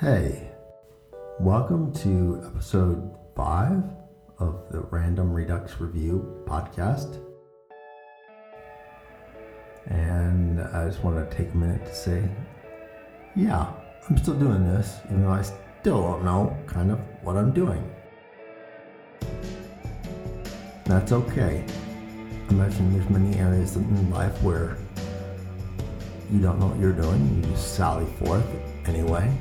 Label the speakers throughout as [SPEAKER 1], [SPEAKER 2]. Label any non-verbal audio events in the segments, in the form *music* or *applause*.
[SPEAKER 1] Hey, welcome to episode five of the Random Redux Review podcast. And I just want to take a minute to say, yeah, I'm still doing this, even though I still don't know kind of what I'm doing. That's okay. I Imagine there's many areas in life where you don't know what you're doing, you just sally forth anyway.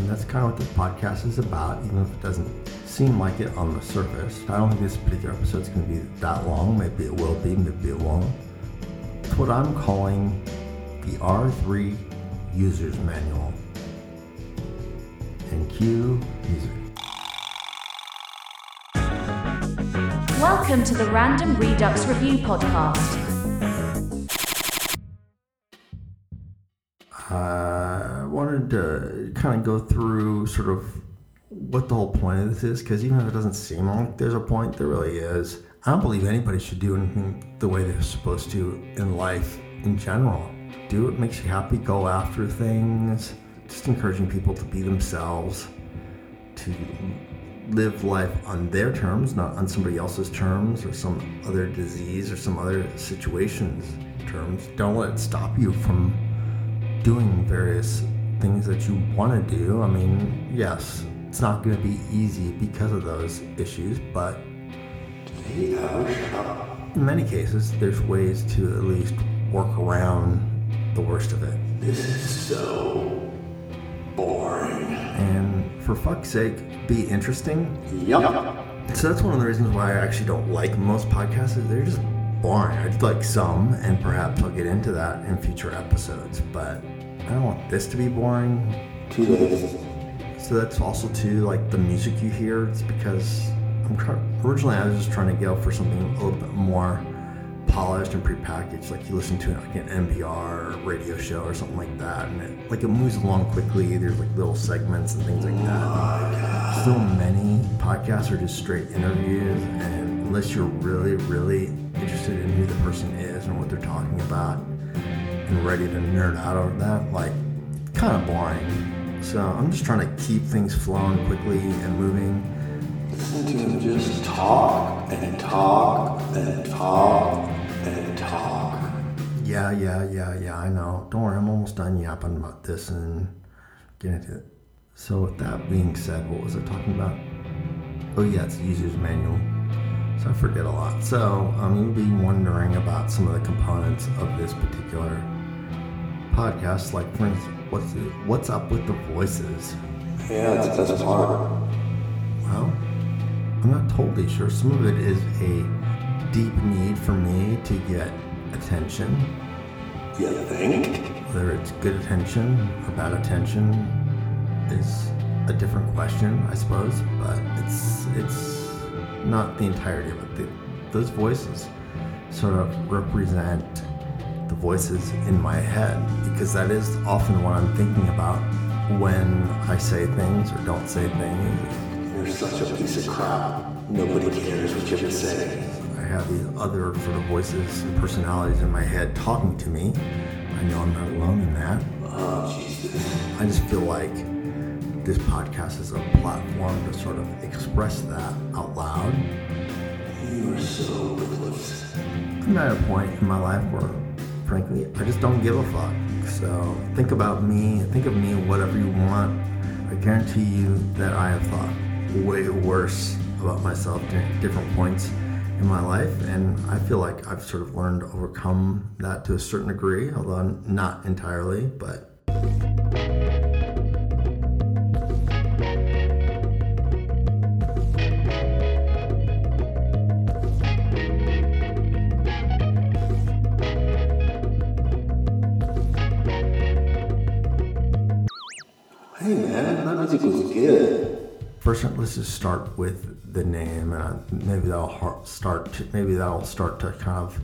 [SPEAKER 1] And that's kind of what this podcast is about, even if it doesn't seem like it on the surface. I don't think this particular episode is going to be that long. Maybe it will be, maybe it won't. It's what I'm calling the R3 User's Manual. And cue music.
[SPEAKER 2] Welcome to the Random Redux Review Podcast.
[SPEAKER 1] I wanted to kind of go through sort of what the whole point of this is, because even if it doesn't seem like there's a point, there really is. I don't believe anybody should do anything the way they're supposed to in life in general. Do what makes you happy, go after things, just encouraging people to be themselves, to live life on their terms, not on somebody else's terms or some other disease or some other situation's terms. Don't let it stop you from doing various things that you want to do. I mean, yes, it's not going to be easy because of those issues, but in many cases, there's ways to at least work around the worst of it.
[SPEAKER 3] This is so boring.
[SPEAKER 1] And for fuck's sake, be interesting.
[SPEAKER 3] Yup.
[SPEAKER 1] So that's one of the reasons why I actually don't like most podcasts. Is they're just boring. I'd like some, and perhaps I'll get into that in future episodes. But I don't want this to be boring. So that's also too like the music you hear. It's because I'm try- originally I was just trying to go for something a little bit more polished and prepackaged, like you listen to like an NPR radio show or something like that, and it, like it moves along quickly. There's like little segments and things like that. So many podcasts are just straight interviews, and unless you're really, really interested in who the person is and what they're talking about, and ready to nerd out over that, like kind of boring. So I'm just trying to keep things flowing quickly and moving.
[SPEAKER 3] Listen to him just talk and talk and talk and talk.
[SPEAKER 1] Yeah, yeah, yeah, yeah, I know. Don't worry, I'm almost done yapping about this and getting into it. So, with that being said, what was I talking about? Oh, yeah, it's the user's manual. So, I forget a lot. So, um, you'll be wondering about some of the components of this particular podcast. Like, for instance, what's, what's up with the voices?
[SPEAKER 3] Yeah, that's the best part.
[SPEAKER 1] Well, I'm not totally sure. Some of it is a deep need for me to get attention.
[SPEAKER 3] You think?
[SPEAKER 1] Whether it's good attention or bad attention is a different question, I suppose, but it's it's not the entirety of it. The, those voices sort of represent the voices in my head because that is often what I'm thinking about when I say things or don't say things.
[SPEAKER 3] You're such a piece of crap. Nobody cares what you have to say.
[SPEAKER 1] I have these other sort of voices and personalities in my head talking to me. I know I'm not alone in that.
[SPEAKER 3] Oh, Jesus.
[SPEAKER 1] I just feel like this podcast is a platform to sort of express that out loud.
[SPEAKER 3] You are so ruthless.
[SPEAKER 1] I'm at a point in my life where, frankly, I just don't give a fuck. So think about me, think of me, whatever you want. I guarantee you that I have thought way worse about myself at different points in my life, and I feel like I've sort of learned to overcome that to a certain degree, although not entirely, but
[SPEAKER 3] good.
[SPEAKER 1] First, let's just start with the name, and maybe that'll start. To, maybe that'll start to kind of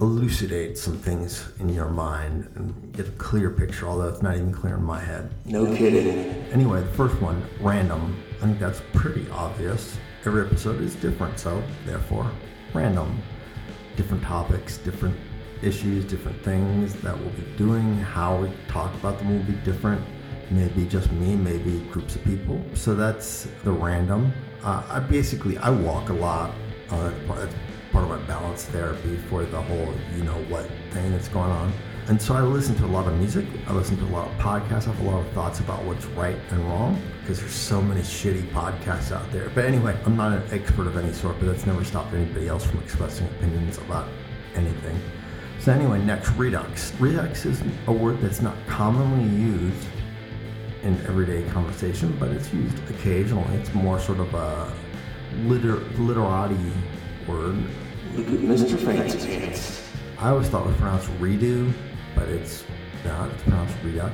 [SPEAKER 1] elucidate some things in your mind and get a clear picture. Although it's not even clear in my head.
[SPEAKER 3] No kidding.
[SPEAKER 1] Anyway, the first one, random. I think that's pretty obvious. Every episode is different, so therefore, random. Different topics, different issues, different things that we'll be doing. How we talk about them will be different. Maybe just me, maybe groups of people. So that's the random. Uh, I basically I walk a lot. Uh, that's part of my balance therapy for the whole you know what thing that's going on. And so I listen to a lot of music. I listen to a lot of podcasts. I have a lot of thoughts about what's right and wrong because there's so many shitty podcasts out there. But anyway, I'm not an expert of any sort, but that's never stopped anybody else from expressing opinions about anything. So anyway, next, redux. Redux is a word that's not commonly used in everyday conversation, but it's used occasionally. It's more sort of a liter- literati word.
[SPEAKER 3] Mr. Fancy.
[SPEAKER 1] I always thought it was pronounced redo, but it's not. It's pronounced redux.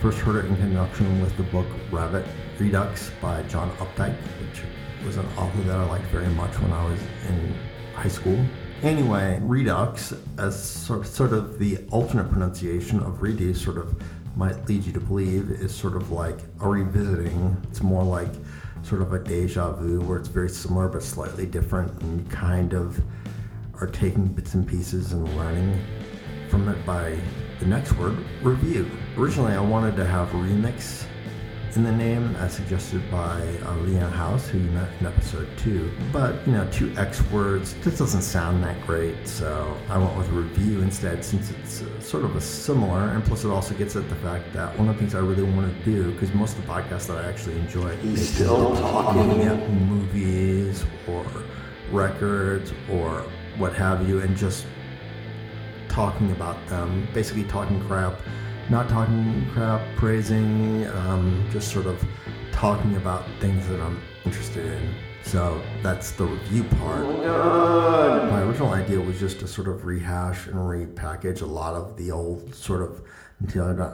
[SPEAKER 1] First heard it in conjunction with the book Rabbit Redux by John Updike, which was an author that I liked very much when I was in high school. Anyway, redux, as sort sort of the alternate pronunciation of redo, sort of might lead you to believe is sort of like a revisiting. It's more like sort of a deja vu where it's very similar but slightly different and you kind of are taking bits and pieces and learning from it by the next word, review. Originally, I wanted to have remix in the name as suggested by uh, Leanne House, who you met in episode two. But, you know, two X words just doesn't sound that great, so I went with review instead since it's uh, sort of a similar, and plus it also gets at the fact that one of the things I really want to do, because most of the podcasts that I actually enjoy is
[SPEAKER 3] still talking.
[SPEAKER 1] at movies or records or what have you, and just talking about them, basically talking crap, not talking crap, praising, um, just sort of talking about things that I'm interested in. So that's the review part. My original idea was just to sort of rehash and repackage a lot of the old sort of.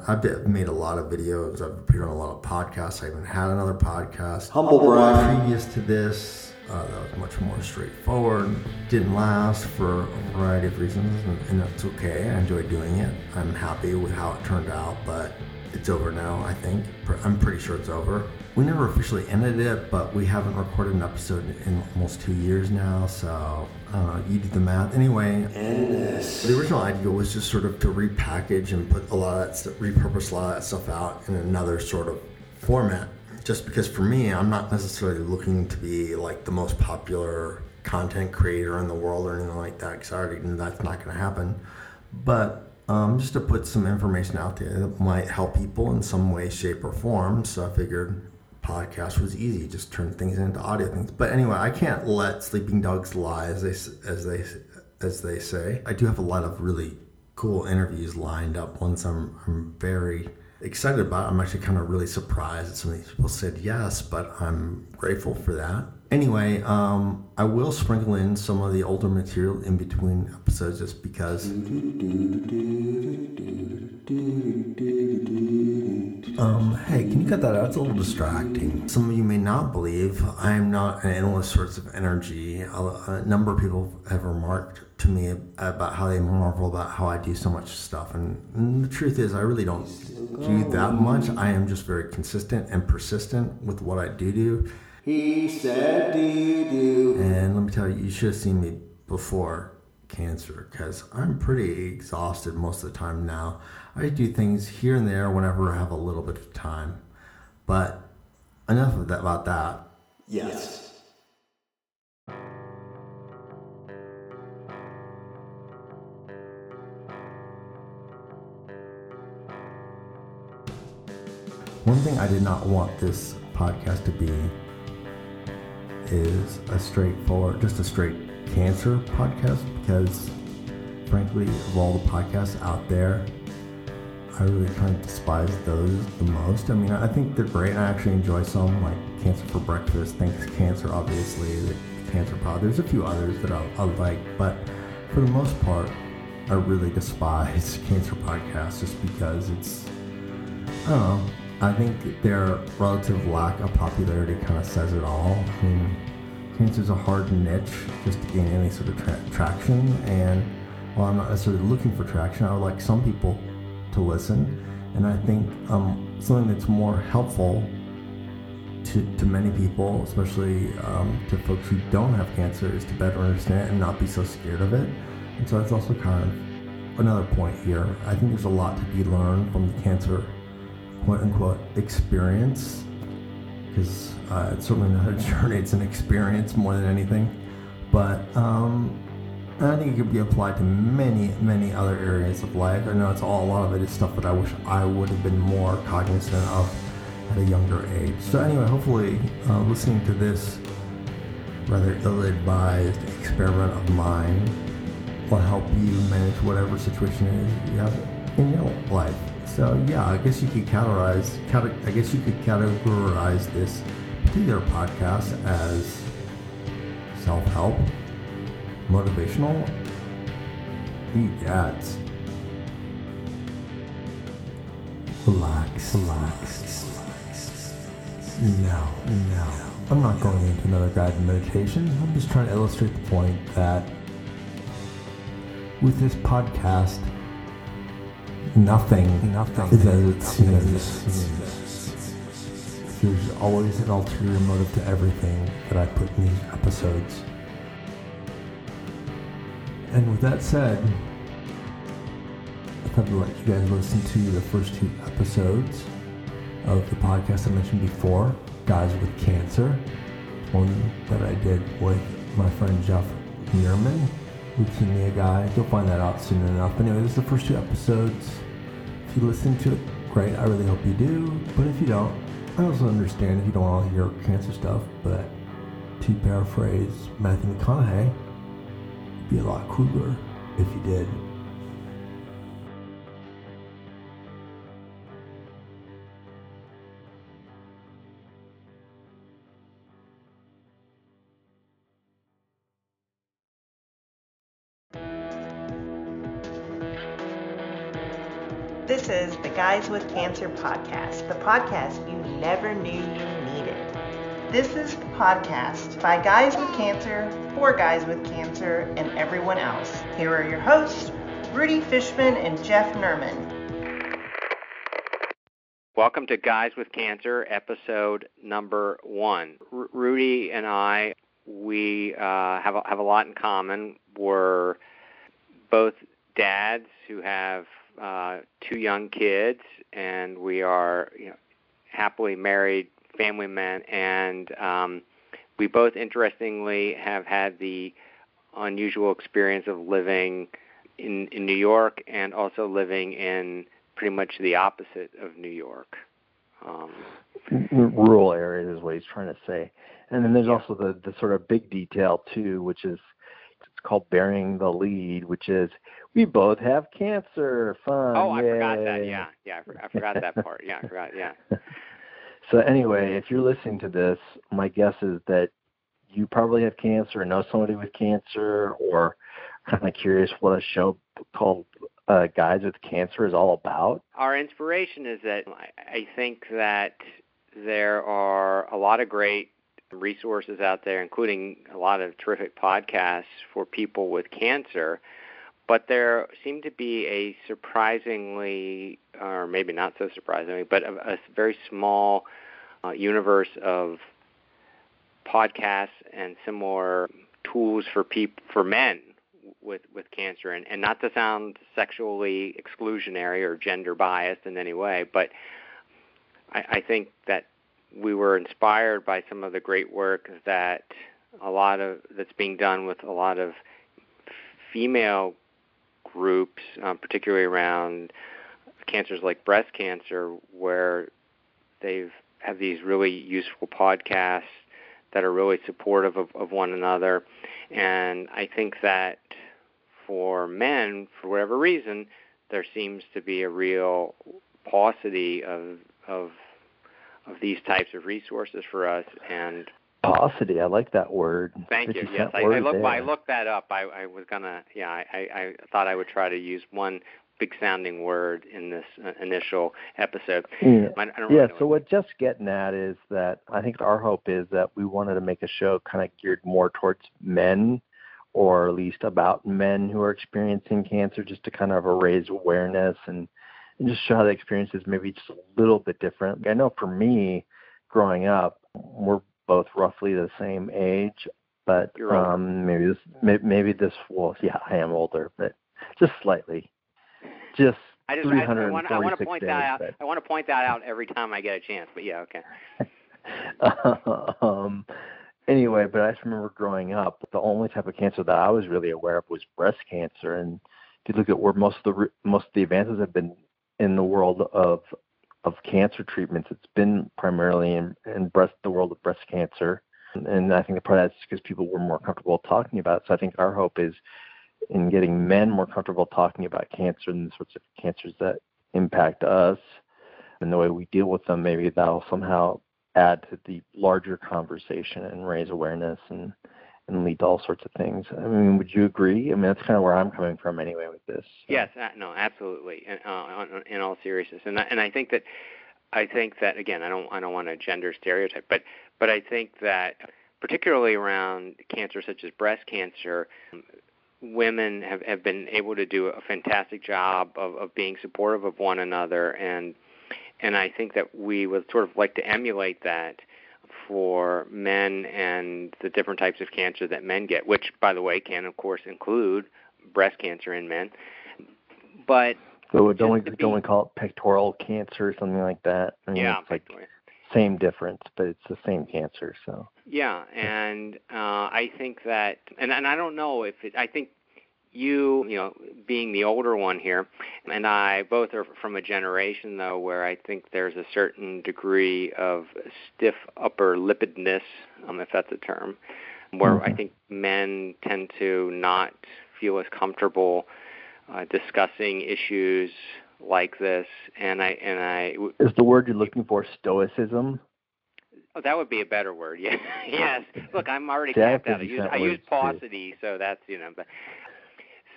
[SPEAKER 1] I've made a lot of videos. I've appeared on a lot of podcasts. I even had another podcast
[SPEAKER 3] Humble brag.
[SPEAKER 1] previous to this, uh, that was much more straightforward. Didn't last for a variety of reasons, and, and that's okay. I enjoyed doing it. I'm happy with how it turned out, but it's over now, I think. I'm pretty sure it's over. We never officially ended it, but we haven't recorded an episode in almost two years now, so know. You do the math. Anyway, the original idea was just sort of to repackage and put a lot of that repurpose a lot of that stuff out in another sort of format. Just because for me, I'm not necessarily looking to be like the most popular content creator in the world or anything like that, because I already that's not going to happen. But um, just to put some information out there that might help people in some way, shape, or form. So I figured podcast was easy, just turn things into audio things. But anyway, I can't let sleeping dogs lie, as they as they as they say. I do have a lot of really cool interviews lined up. Once I'm I'm very excited about. I'm actually kind of really surprised that some of these people said yes, but I'm grateful for that. Anyway, um, I will sprinkle in some of the older material in between episodes just because Um, hey, can you cut that out? It's a little distracting. Some of you may not believe I am not an analyst source of energy. A, a number of people have remarked to me about how they marvel about how I do so much stuff. And, and the truth is, I really don't do that much. I am just very consistent and persistent with what I do do.
[SPEAKER 3] He said, do do.
[SPEAKER 1] And let me tell you, you should have seen me before cancer because I'm pretty exhausted most of the time now. I do things here and there whenever I have a little bit of time. But enough of that about that.
[SPEAKER 3] Yes.
[SPEAKER 1] One thing I did not want this podcast to be is a straightforward, just a straight cancer podcast because, frankly, of all the podcasts out there, I really kind of despise those the most. I mean, I think they're great. I actually enjoy some, like Cancer for Breakfast, Thanks Cancer, obviously, the Cancer Pod. There's a few others that I, I like, but for the most part, I really despise *laughs* cancer podcasts just because it's I don't know. I think their relative lack of popularity kind of says it all. I mean, a hard niche just to gain any sort of tra- traction. And while I'm not necessarily looking for traction, I would like some people to listen. And I think um, something that's more helpful to, to many people, especially um, to folks who don't have cancer, is to better understand it and not be so scared of it. And so that's also kind of another point here. I think there's a lot to be learned from the cancer quote unquote experience because uh, it's certainly not a *laughs* journey, it's an experience more than anything. But um, I think it could be applied to many, many other areas of life. I know it's all a lot of it is stuff that I wish I would have been more cognizant of at a younger age. So anyway, hopefully, uh, listening to this rather ill-advised experiment of mine will help you manage whatever situation it is you have in your life. So yeah, I guess you could categorize. I guess you could categorize this particular podcast as self-help, motivational. Yeah, relax, relax. No, no. I'm not going into another guided meditation. I'm just trying to illustrate the point that with this podcast, nothing, nothing is as it seems. There's always an ulterior motive to everything that I put in these episodes. And with that said, I thought I'd let you guys listen to the first two episodes of the podcast I mentioned before, Guys with Cancer. One that I did with my friend Jeff Nierman, leukemia guy. You'll find that out soon enough. Anyway, this is the first two episodes. If you listen to it, great. I really hope you do. But if you don't, I also understand if you don't want to hear cancer stuff. But to paraphrase Matthew McConaughey, it'd be a lot cooler if you did.
[SPEAKER 4] With Cancer podcast, the podcast you never knew you needed. This is the podcast by guys with cancer, for guys with cancer, and everyone else. Here are your hosts, Rudy Fishman and Jeff Nerman.
[SPEAKER 5] Welcome to Guys with Cancer, episode number one. R- Rudy and I, we uh, have a, have a lot in common. We're both dads who have uh, two young kids, and we are you know, happily married family men. And um, we both, interestingly, have had the unusual experience of living in, in New York and also living in pretty much the opposite of New York. Um,
[SPEAKER 6] rural areas is what he's trying to say. And then there's also the, the sort of big detail too, which is it's called bearing the lead, which is we both have cancer. Fun.
[SPEAKER 5] Oh, I forgot that. Yeah, yeah, I forgot that part. Yeah, I forgot. Yeah. *laughs*
[SPEAKER 6] So anyway, if you're listening to this, my guess is that you probably have cancer, or know somebody with cancer, or kind of curious what a show called uh, Guys with Cancer is all about.
[SPEAKER 5] Our inspiration is that I think that there are a lot of great resources out there, including a lot of terrific podcasts for people with cancer but there seemed to be a surprisingly, or maybe not so surprisingly, but a, a very small uh, universe of podcasts and similar tools for people for men with with cancer. And, and not to sound sexually exclusionary or gender biased in any way but I, I think that we were inspired by some of the great work that a lot of that's being done with a lot of female groups, um, particularly around cancers like breast cancer, where they've have these really useful podcasts that are really supportive of, of one another. And I think that for men, for whatever reason, there seems to be a real paucity of of of these types of resources for us and
[SPEAKER 6] Paucity. I like that word.
[SPEAKER 5] Thank you. Yes, I, I looked. I looked that up. I, I was gonna. Yeah, I, I thought I would try to use one big sounding word in this uh, initial episode.
[SPEAKER 6] Yeah.
[SPEAKER 5] I, I
[SPEAKER 6] yeah. So what Jeff's getting at is that I think our hope is that we wanted to make a show kind of geared more towards men, or at least about men who are experiencing cancer, just to kind of raise awareness and and just show how the experience is maybe just a little bit different. I know for me, growing up, we're both roughly the same age, but um, maybe this maybe this well, yeah, I am older, but just slightly, just
[SPEAKER 5] I just I, I, want, I
[SPEAKER 6] want
[SPEAKER 5] to point that out. I want to point that out every time I get a chance. But yeah, okay. *laughs*
[SPEAKER 6] um, anyway, but I just remember growing up, the only type of cancer that I was really aware of was breast cancer. And if you look at where most of the most of the advances have been in the world of of cancer treatments, it's been primarily in, in breast the world of breast cancer. And I think the part of that's because people were more comfortable talking about it. So I think our hope is in getting men more comfortable talking about cancer and the sorts of cancers that impact us and the way we deal with them. Maybe that'll somehow add to the larger conversation and raise awareness and and lead to all sorts of things. I mean, would you agree? I mean, that's kind of where I'm coming from anyway with this.
[SPEAKER 5] So. Yes, uh, no, absolutely. In, uh, in all seriousness, and I, and I think that I think that again, I don't I don't want to gender stereotype, but but I think that particularly around cancer such as breast cancer, women have have been able to do a fantastic job of of being supportive of one another and and I think that we would sort of like to emulate that for men and the different types of cancer that men get, which, by the way, can of course include breast cancer in men. But
[SPEAKER 6] so don't we don't we call it pectoral cancer or something like that?
[SPEAKER 5] I mean, yeah,
[SPEAKER 6] it's like same difference, but it's the same cancer. So
[SPEAKER 5] yeah, and uh, I think that, and and I don't know if it, I think you, you know, being the older one here, and I both are from a generation though where I think there's a certain degree of stiff upper lipidness, um, if that's a term, where mm-hmm. I think men tend to not feel as comfortable uh, discussing issues like this, and I and I
[SPEAKER 6] is the word you're looking for stoicism.
[SPEAKER 5] Oh, that would be a better word. *laughs* Yeah. *laughs* yes. Look, I'm already tapped out. I use, I use paucity, so that's you know. But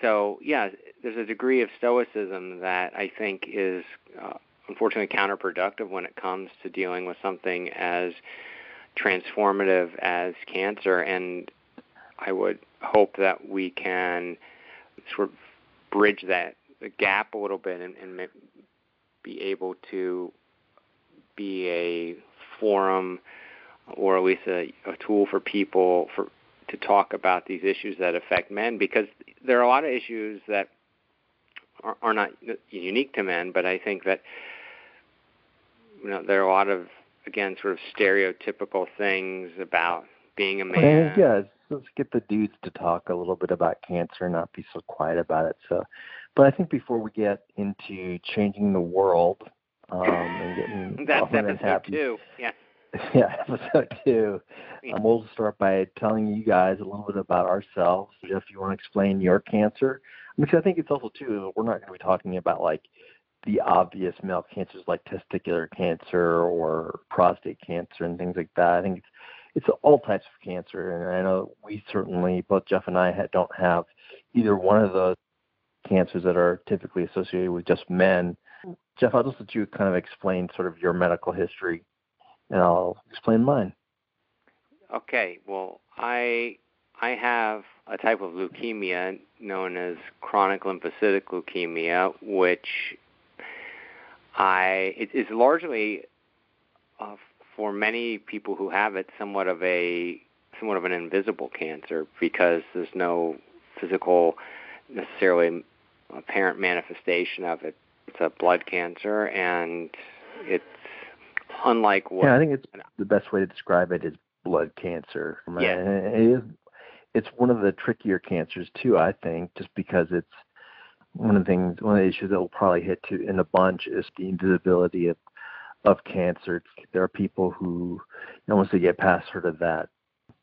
[SPEAKER 5] so yeah, there's a degree of stoicism that I think is uh, unfortunately counterproductive when it comes to dealing with something as transformative as cancer. And I would hope that we can sort of bridge that gap a little bit and, and be able to be a forum or at least a, a tool for people for to talk about these issues that affect men because there are a lot of issues that are, are not unique to men, but I think that you know there are a lot of again sort of stereotypical things about being a man.
[SPEAKER 6] yeah, let's get the dudes to talk a little bit about cancer and not be so quiet about it. So, but I think before we get into changing the world um, and getting
[SPEAKER 5] that's
[SPEAKER 6] episode
[SPEAKER 5] happy, two. Yeah. *laughs*
[SPEAKER 6] yeah, episode two. Um, we'll start by telling you guys a little bit about ourselves. Jeff, you want to explain your cancer? Because I think it's also too. We're not going to be talking about like the obvious male cancers like testicular cancer or prostate cancer and things like that. I think it's it's all types of cancer, and I know we certainly both Jeff and I don't have either one of those cancers that are typically associated with just men. Jeff, I'll just let you kind of explain sort of your medical history and I'll explain mine.
[SPEAKER 5] Okay. Well, I I have a type of leukemia known as chronic lymphocytic leukemia, which I it is largely uh, for many people who have it somewhat of a somewhat of an invisible cancer because there's no physical necessarily apparent manifestation of it. It's a blood cancer and it's unlike what.
[SPEAKER 6] Yeah, I think it's the best way to describe it is blood cancer.
[SPEAKER 5] Yeah.
[SPEAKER 6] It is. It's one of the trickier cancers too. I think just because it's one of the things, one of the issues that will probably hit to in a bunch is the invisibility of of cancer. There are people who, you know, once they get past sort of that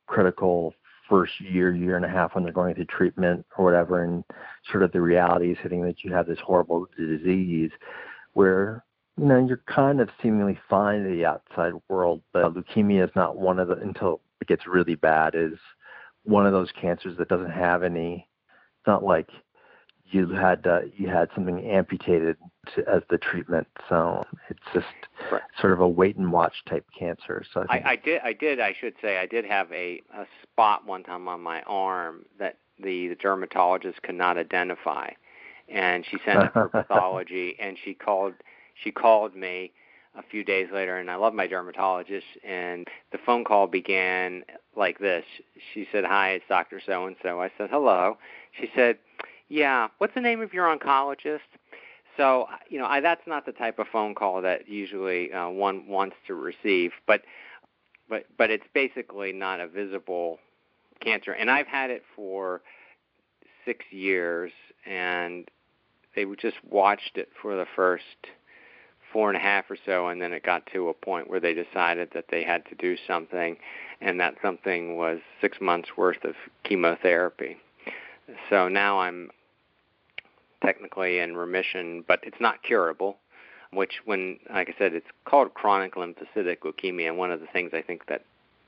[SPEAKER 6] critical first year, year and a half when they're going through treatment or whatever, and sort of the reality is hitting that you have this horrible disease, where you know, you're kind of seemingly fine in the outside world, but leukemia is not one of the until it gets really bad is one of those cancers that doesn't have any. It's not like you had uh, you had something amputated to, as the treatment, so it's just right. sort of a wait and watch type cancer. So
[SPEAKER 5] I, I, I did I did I should say I did have a a spot one time on my arm that the, the dermatologist could not identify, and she sent it for *laughs* pathology, and she called she called me a few days later and I love my dermatologist and the phone call began like this. She said, "Hi, it's Dr. So and so." I said, "Hello." She said, "Yeah, what's the name of your oncologist?" So you know, I, that's not the type of phone call that usually uh, one wants to receive, but but but it's basically not a visible cancer, and I've had it for six years, and they just watched it for the first four and a half or so, and then it got to a point where they decided that they had to do something, and that something was six months worth of chemotherapy. So now I'm technically in remission, but it's not curable. Which, when like I said, it's called chronic lymphocytic leukemia. And one of the things I think that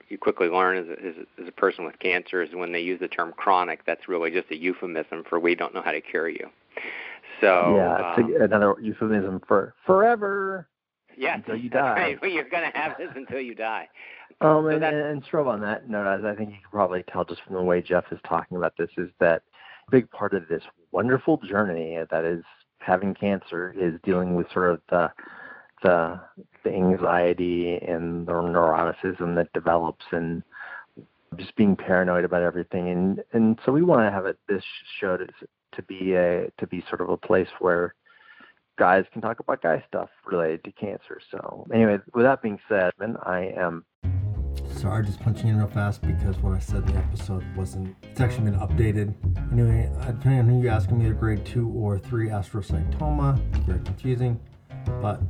[SPEAKER 5] you quickly learn as a, as, a, as a person with cancer is when they use the term chronic, that's really just a euphemism for we don't know how to cure you. So
[SPEAKER 6] yeah,
[SPEAKER 5] um,
[SPEAKER 6] another euphemism for forever.
[SPEAKER 5] yeah,
[SPEAKER 6] until you die.
[SPEAKER 5] Right. *laughs* Well, you're going to have this until you die.
[SPEAKER 6] Um,
[SPEAKER 5] So
[SPEAKER 6] and, and of on that note, as I think you can probably tell just from the way Jeff is talking about this, is that a big part of this wonderful journey that is having cancer is dealing with sort of the the the anxiety and the neuroticism that develops and just being paranoid about everything and and so we want to have it this show to to be a to be sort of a place where guys can talk about guy stuff related to cancer. So anyway, with that being said, man, I am
[SPEAKER 1] Sorry, just punching in real fast because what I said in the episode wasn't. It's actually been updated. Anyway, depending on who you ask, I'm either grade two or three astrocytoma. It's very confusing, but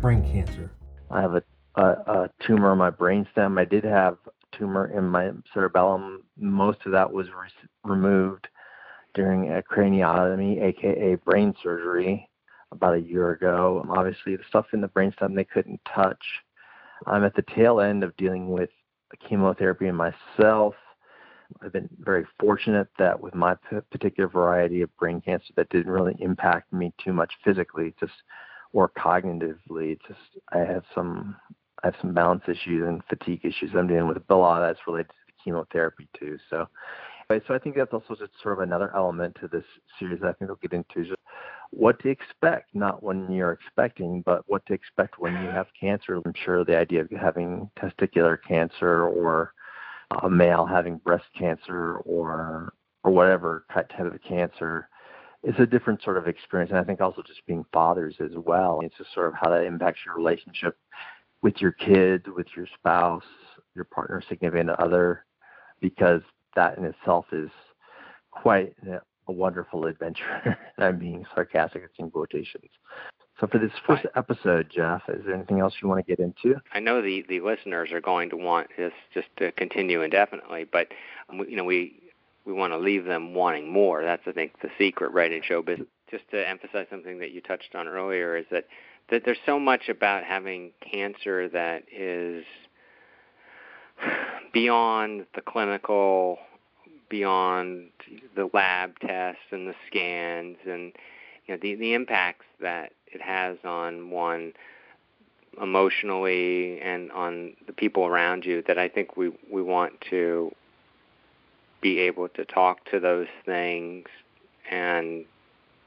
[SPEAKER 1] brain cancer.
[SPEAKER 6] I have a, a, a tumor in my brainstem. I did have a tumor in my cerebellum. Most of that was re- removed during a craniotomy, aka brain surgery, about a year ago. Um, Obviously, the stuff in the brainstem they couldn't touch. I'm at the tail end of dealing with chemotherapy myself. I've been very fortunate that with my p- particular variety of brain cancer, that didn't really impact me too much physically, just or cognitively. Just I have some I have some balance issues and fatigue issues I'm dealing with. A lot that's related to the chemotherapy too. So, anyway, so I think that's also just sort of another element to this series. I think we'll get into just what to expect, not when you're expecting, but what to expect when you have cancer. I'm sure the idea of having testicular cancer or a male having breast cancer or or whatever type of cancer is a different sort of experience. And I think also just being fathers as well. It's just sort of how that impacts your relationship with your kids, with your spouse, your partner, significant other, because that in itself is quite a wonderful adventure. *laughs* I'm being sarcastic, it's in quotations. So for this first episode, Jeff, is there anything else you want to get into?
[SPEAKER 5] I know the the listeners are going to want this just to continue indefinitely, but um, you know we we want to leave them wanting more. That's I think the secret, right, in show business. Just to emphasize something that you touched on earlier is that that there's so much about having cancer that is beyond the clinical, beyond the lab tests and the scans, and you know the the impacts that it has on one emotionally and on the people around you that I think we we want to be able to talk to those things and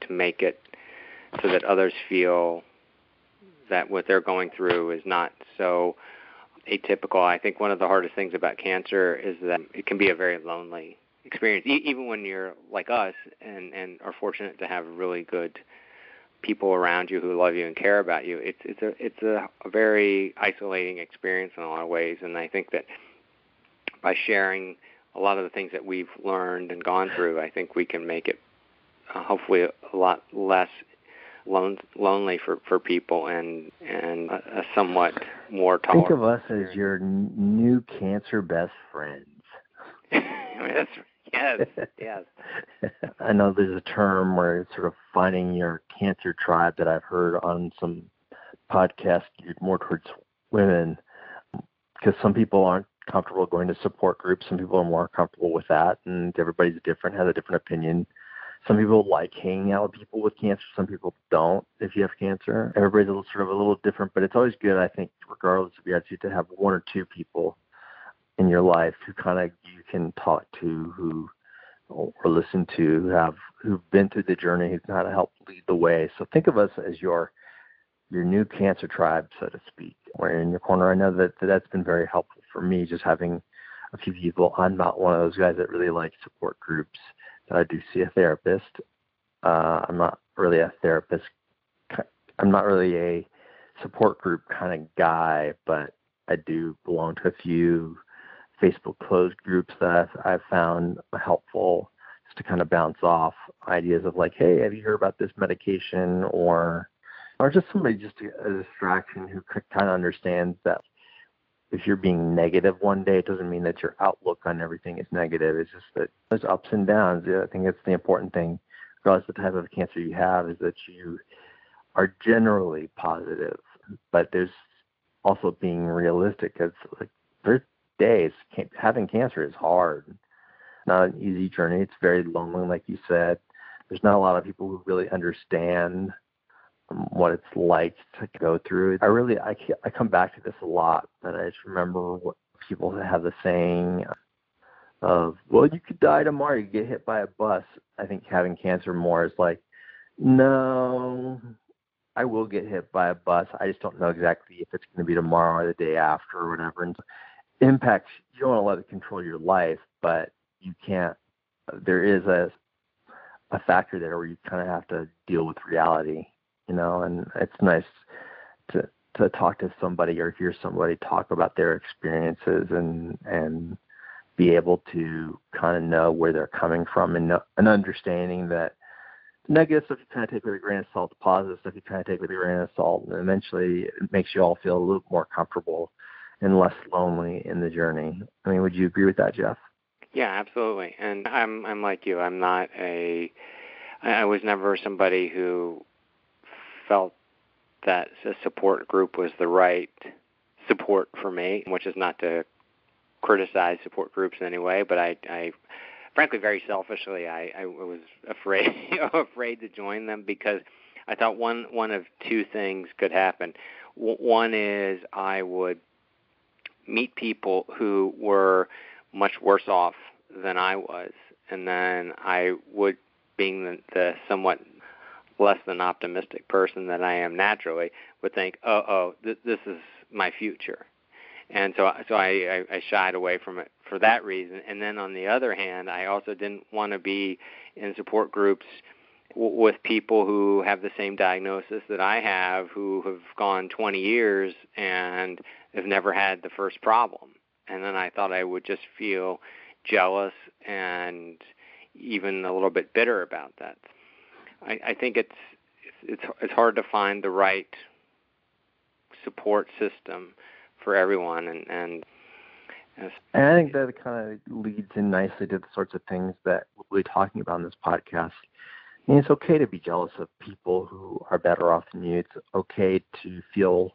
[SPEAKER 5] to make it so that others feel that what they're going through is not so atypical. I think one of the hardest things about cancer is that it can be a very lonely experience, e- even when you're like us and and are fortunate to have really good people around you who love you and care about you. It's it's a it's a, a very isolating experience in a lot of ways, and I think that by sharing a lot of the things that we've learned and gone through, I think we can make it uh, hopefully a lot less lone, lonely for for people and and a, a somewhat more tolerant.
[SPEAKER 6] Think of us as your n- new cancer best friends.
[SPEAKER 5] That's, *laughs* yes, yes. *laughs*
[SPEAKER 6] I know there's a term where it's sort of finding your cancer tribe that I've heard on some podcasts geared more towards women because some people aren't comfortable going to support groups. Some people are more comfortable with that, and everybody's different, has a different opinion. Some people like hanging out with people with cancer. Some people don't. If you have cancer, everybody's a little, sort of a little different. But it's always good, I think, regardless of your attitude, to have one or two people in your life who kind of you can talk to, who or listen to, who have who've been through the journey, who kind of help lead the way. So think of us as your your new cancer tribe, so to speak. We're in your corner. I know that, that that's been very helpful for me, just having a few people. I'm not one of those guys that really like support groups. I do see a therapist. Uh, I'm not really a therapist. I'm not really a support group kind of guy, but I do belong to a few Facebook closed groups that I've, I've found helpful just to kind of bounce off ideas of like, hey, have you heard about this medication or or just somebody just a, a distraction who kind of understands that if you're being negative one day, it doesn't mean that your outlook on everything is negative. It's just that there's ups and downs. I think that's the important thing, regardless of the type of cancer you have, is that you are generally positive, but there's also being realistic. It's like there's days having cancer is hard, not an easy journey. It's very lonely, like you said. There's not a lot of people who really understand what it's like to go through. I really I I come back to this a lot, but I just remember what people have the saying of, "Well, you could die tomorrow. You get hit by a bus." I think having cancer more is like, no, I will get hit by a bus. I just don't know exactly if it's going to be tomorrow or the day after or whatever. And impacts you don't want to let it control your life, but you can't. There is a a factor there where you kind of have to deal with reality you know, and it's nice to to talk to somebody or hear somebody talk about their experiences and and be able to kind of know where they're coming from and know, an understanding that negative stuff you kind of take with a grain of salt, positive stuff you kind of take with a grain of salt, and eventually it makes you all feel a little more comfortable and less lonely in the journey. I mean, would you agree with that, Jeff?
[SPEAKER 5] Yeah, absolutely. And I'm I'm like you. I'm not a I was never somebody who felt that a support group was the right support for me, which is not to criticize support groups in any way, but I, I frankly, very selfishly, I, I was afraid *laughs* afraid to join them because I thought one one of two things could happen. W- one is I would meet people who were much worse off than I was, and then I would, being the, the somewhat less than optimistic person that I am naturally, would think, "Oh, oh, th- this is my future," and so so I, I I shied away from it for that reason. And then on the other hand, I also didn't want to be in support groups w- with people who have the same diagnosis that I have, who have gone 20 years and have never had the first problem. And then I thought I would just feel jealous and even a little bit bitter about that. I, I think it's it's it's hard to find the right support system for everyone, and and.
[SPEAKER 6] And I think that kind of leads in nicely to the sorts of things that we'll be talking about in this podcast. I mean, it's okay to be jealous of people who are better off than you. It's okay to feel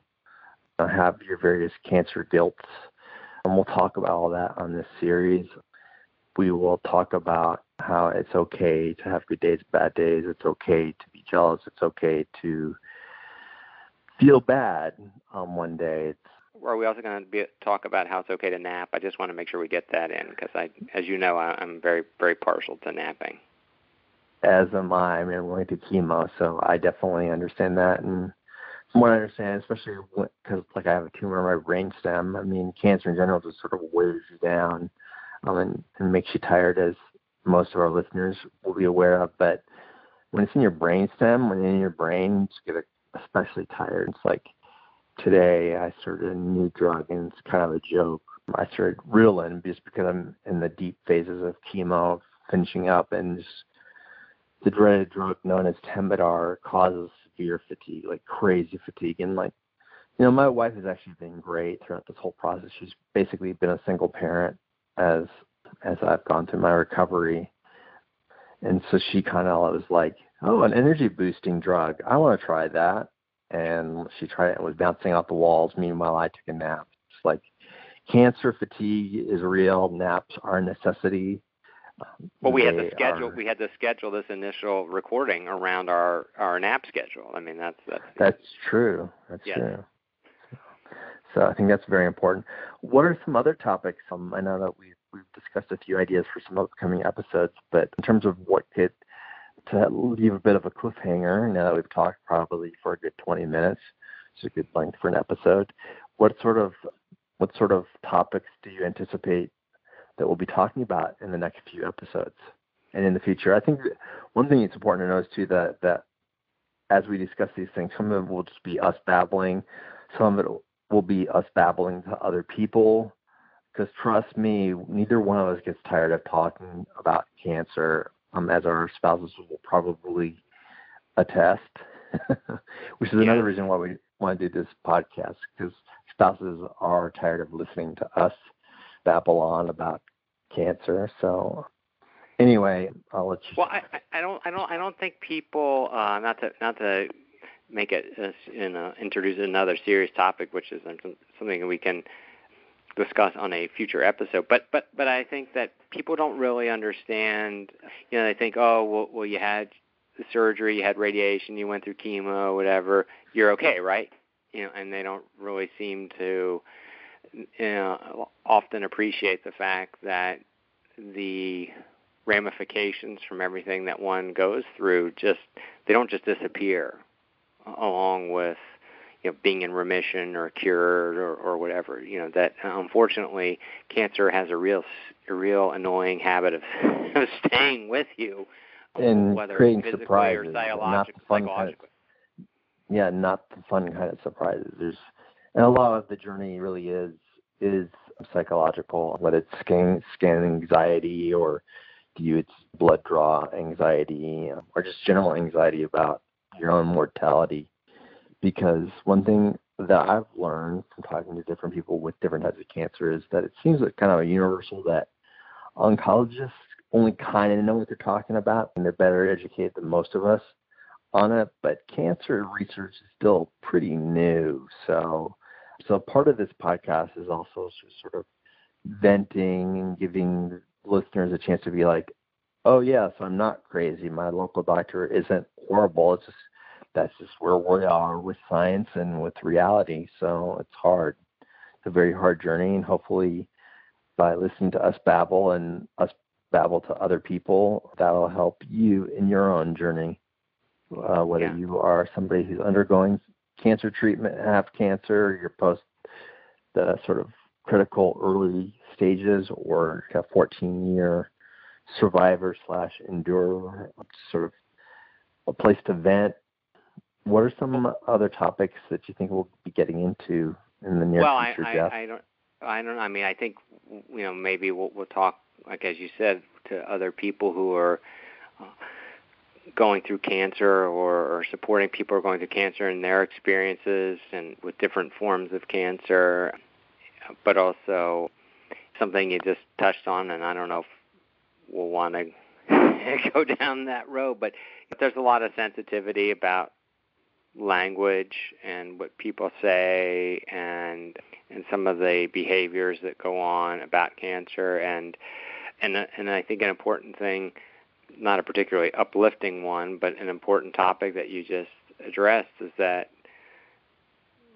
[SPEAKER 6] uh, have your various cancer guilts, and we'll talk about all that on this series. We will talk about how it's okay to have good days, bad days. It's okay to be jealous. It's okay to feel bad um, one day. It's,
[SPEAKER 5] are we also going to be, talk about how it's okay to nap? I just want to make sure we get that in because I, as you know, I, I'm very, very partial to napping.
[SPEAKER 6] As am I. I mean, I'm going through chemo, so I definitely understand that. And from what I understand, especially because like I have a tumor in my brainstem, I mean, cancer in general just sort of wears you down um, and, and makes you tired, as most of our listeners will be aware of. But when it's in your brain stem, when it's in your brain, you get especially tired. It's like today I started a new drug, and it's kind of a joke. I started Ritalin just because I'm in the deep phases of chemo, finishing up, and just the dreaded drug known as Temodar causes severe fatigue, like crazy fatigue, and like you know, my wife has actually been great throughout this whole process. She's basically been a single parent as as I've gone through my recovery. And so she kind of was like, "Oh, an energy boosting drug. I want to try that." And she tried it and was bouncing off the walls. Meanwhile, I took a nap. It's like cancer fatigue is real. Naps are a necessity.
[SPEAKER 5] Well, we had to schedule. Are, we had to schedule this initial recording around our our nap schedule. I mean, that's that's.
[SPEAKER 6] That's true. That's
[SPEAKER 5] yes.
[SPEAKER 6] true. So I think that's very important. What are some other topics? Um, I know that we've we've discussed a few ideas for some upcoming episodes, but in terms of what could to leave a bit of a cliffhanger, now that we've talked probably for a good 20 minutes, it's a good length for an episode. What sort of what sort of topics do you anticipate that we'll be talking about in the next few episodes and in the future? I think one thing it's important to know is too that that as we discuss these things, some of it will just be us babbling, some of it will be us babbling to other people. Because trust me, neither one of us gets tired of talking about cancer, um, as our spouses will probably attest. *laughs* Which is another reason why we want to do this podcast, because spouses are tired of listening to us babble on about cancer. So anyway, I'll let you.
[SPEAKER 5] Well, I, I don't, I don't, I don't think people, uh, not to, not to make it, uh, introduce another serious topic, which is something we can discuss on a future episode. But, but, but I think that people don't really understand. You know, they think, oh, well, well, you had surgery, you had radiation, you went through chemo, whatever. You're okay, right? You know, and they don't really seem to, you know, often appreciate the fact that the ramifications from everything that one goes through just they don't just disappear along with you know being in remission or cured or, or whatever you know that uh, unfortunately cancer has a real a real annoying habit of, *laughs* of staying with you
[SPEAKER 6] and
[SPEAKER 5] whether
[SPEAKER 6] creating
[SPEAKER 5] physically
[SPEAKER 6] surprises
[SPEAKER 5] or
[SPEAKER 6] not the fun kind of,
[SPEAKER 5] yeah
[SPEAKER 6] not the fun kind of surprises. There's and a lot of the journey really is is psychological whether it's scan scan anxiety or you it's blood draw anxiety or just general anxiety about your own mortality. Because one thing that I've learned from talking to different people with different types of cancer is that it seems like kind of a universal that oncologists only kind of know what they're talking about and they're better educated than most of us on it. But cancer research is still pretty new. So, so part of this podcast is also sort of venting and giving listeners a chance to be like, oh yes, I'm not crazy. My local doctor isn't horrible. It's just that's just where we are with science and with reality. So it's hard. It's a very hard journey, and hopefully, by listening to us babble and us babble to other people, that'll help you in your own journey. Uh, whether
[SPEAKER 5] Yeah.
[SPEAKER 6] you are somebody who's undergoing cancer treatment, have cancer, or you're post the sort of critical early stages, or a 14 year survivor slash endurer, sort of a place to vent. What are some other topics that you think we'll be getting into in the near
[SPEAKER 5] well,
[SPEAKER 6] future,
[SPEAKER 5] I,
[SPEAKER 6] Jeff?
[SPEAKER 5] I, I don't, I don't. I mean, I think you know maybe we'll, we'll talk, like as you said, to other people who are uh, going through cancer or, or supporting people who are going through cancer and their experiences and with different forms of cancer, but also something you just touched on, and I don't know if we'll want to *laughs* go down that road, but there's a lot of sensitivity about language and what people say and and some of the behaviors that go on about cancer and and and I think an important thing not a particularly uplifting one but an important topic that you just addressed is that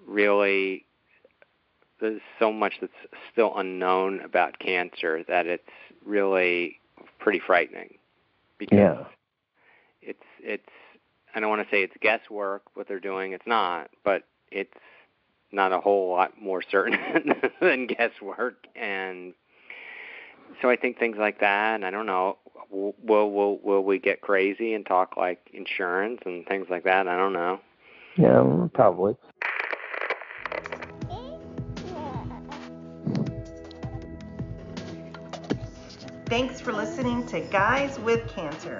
[SPEAKER 5] really there's so much that's still unknown about cancer that it's really pretty frightening because
[SPEAKER 6] yeah.
[SPEAKER 5] it's it's I don't want to say it's guesswork what they're doing. It's not, but it's not a whole lot more certain *laughs* than guesswork. And so I think things like that. And I don't know. Will will will, will we get crazy and talk like insurance and things like that? I don't know.
[SPEAKER 6] Yeah, probably.
[SPEAKER 4] Thanks for listening to Guys with Cancer.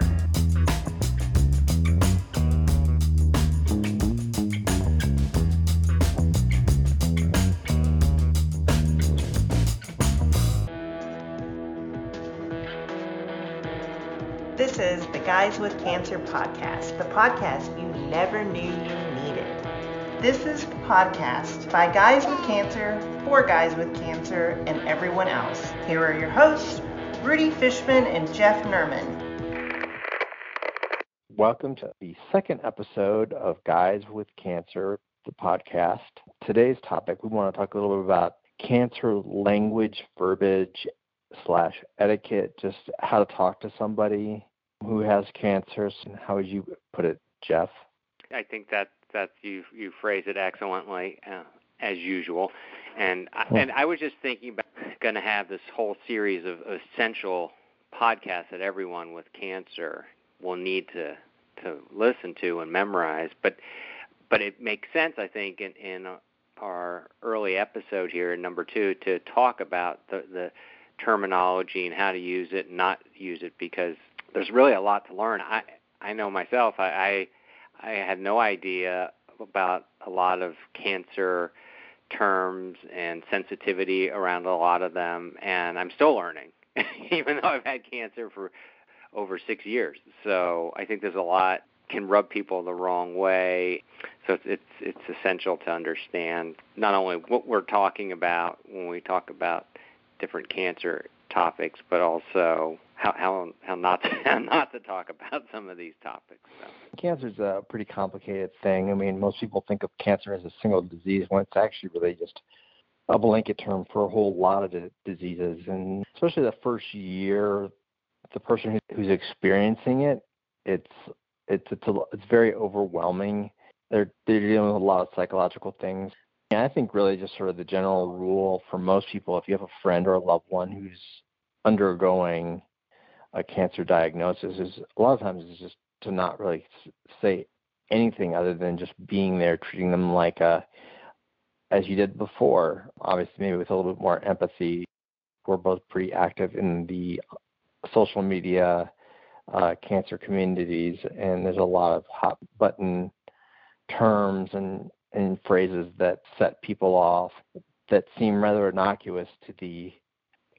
[SPEAKER 4] This is the Guys with Cancer podcast, the podcast you never knew you needed. This is the podcast by Guys with Cancer, for Guys with Cancer, and everyone else. Here are your hosts, Rudy Fishman and Jeff Nerman.
[SPEAKER 6] Welcome to the second episode of Guys with Cancer, the podcast. Today's topic, we want to talk a little bit about cancer language, verbiage, slash etiquette, just how to talk to somebody who has cancer. And how would you put it, Jeff?
[SPEAKER 5] I think that that you you phrase it excellently uh, as usual, and I, and I was just thinking about going to have this whole series of essential podcasts that everyone with cancer will need to to listen to and memorize. But but it makes sense, I think, in in our early episode here, number two, to talk about the the terminology and how to use it and not use it because there's really a lot to learn. I I know myself. I I, I had no idea about a lot of cancer terms and sensitivity around a lot of them, and I'm still learning, *laughs* even though I've had cancer for over six years. So I think there's a lot can rub people the wrong way. So it's it's, it's essential to understand not only what we're talking about when we talk about different cancer topics, but also how how how not to, *laughs* how not to talk about some of these topics. So.
[SPEAKER 6] Cancer is a pretty complicated thing. I mean, most people think of cancer as a single disease when it's actually really just a blanket term for a whole lot of diseases, and especially the first year, the person who's experiencing it, it's it's it's a, it's very overwhelming. They're they're dealing with a lot of psychological things. And I think really just sort of the general rule for most people, if you have a friend or a loved one who's undergoing a cancer diagnosis, is a lot of times is just to not really say anything other than just being there, treating them like a as you did before. Obviously, maybe with a little bit more empathy. We're both pretty active in the social media uh, cancer communities, and there's a lot of hot button terms and, and phrases that set people off that seem rather innocuous to the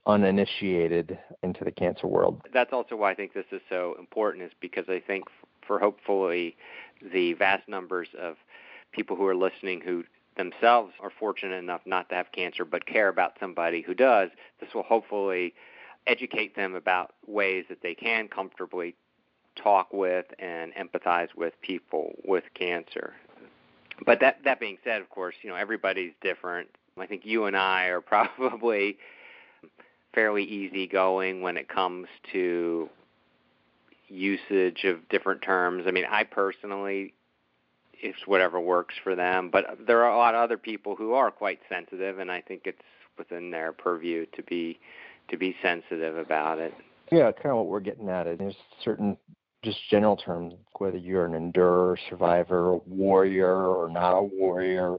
[SPEAKER 6] uninitiated into the cancer world.
[SPEAKER 5] That's also why I think this is so important, is because I think for hopefully the vast numbers of people who are listening who themselves are fortunate enough not to have cancer but care about somebody who does, this will hopefully educate them about ways that they can comfortably talk with and empathize with people with cancer. But that that being said, of course, you know everybody's different. I think you and I are *laughs* probably fairly easygoing when it comes to usage of different terms. I mean, I personally it's whatever works for them, but there are a lot of other people who are quite sensitive and I think it's within their purview to be to be sensitive about it.
[SPEAKER 6] Yeah, kind of what we're getting at. It. There's certain just general terms, whether you're an endurer, survivor, warrior, or not a warrior.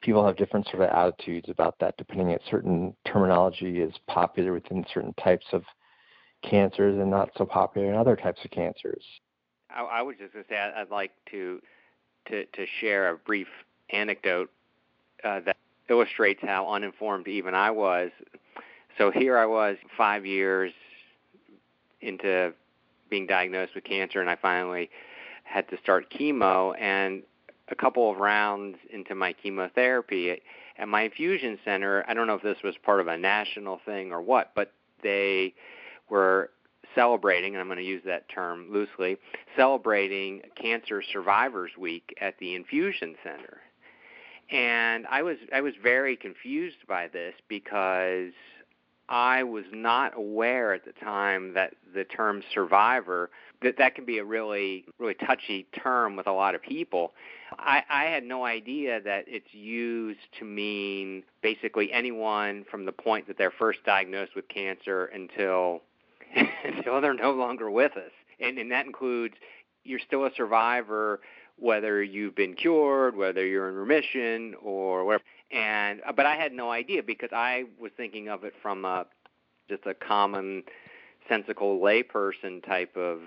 [SPEAKER 6] People have different sort of attitudes about that, depending on certain terminology is popular within certain types of cancers and not so popular in other types of cancers.
[SPEAKER 5] I, I was just going to say I'd like to to to share a brief anecdote uh, that illustrates how uninformed even I was so here I was five years into being diagnosed with cancer, and I finally had to start chemo. And a couple of rounds into my chemotherapy at my infusion center, I don't know if this was part of a national thing or what, but they were celebrating, and I'm going to use that term loosely, celebrating Cancer Survivors Week at the infusion center. And I was I was very confused by this because I was not aware at the time that the term survivor that that can be a really really touchy term with a lot of people. I, I had no idea that it's used to mean basically anyone from the point that they're first diagnosed with cancer until *laughs* until they're no longer with us, and and that includes you're still a survivor whether you've been cured, whether you're in remission, or whatever and uh, but I had no idea because I was thinking of it from a just a common sensical layperson type of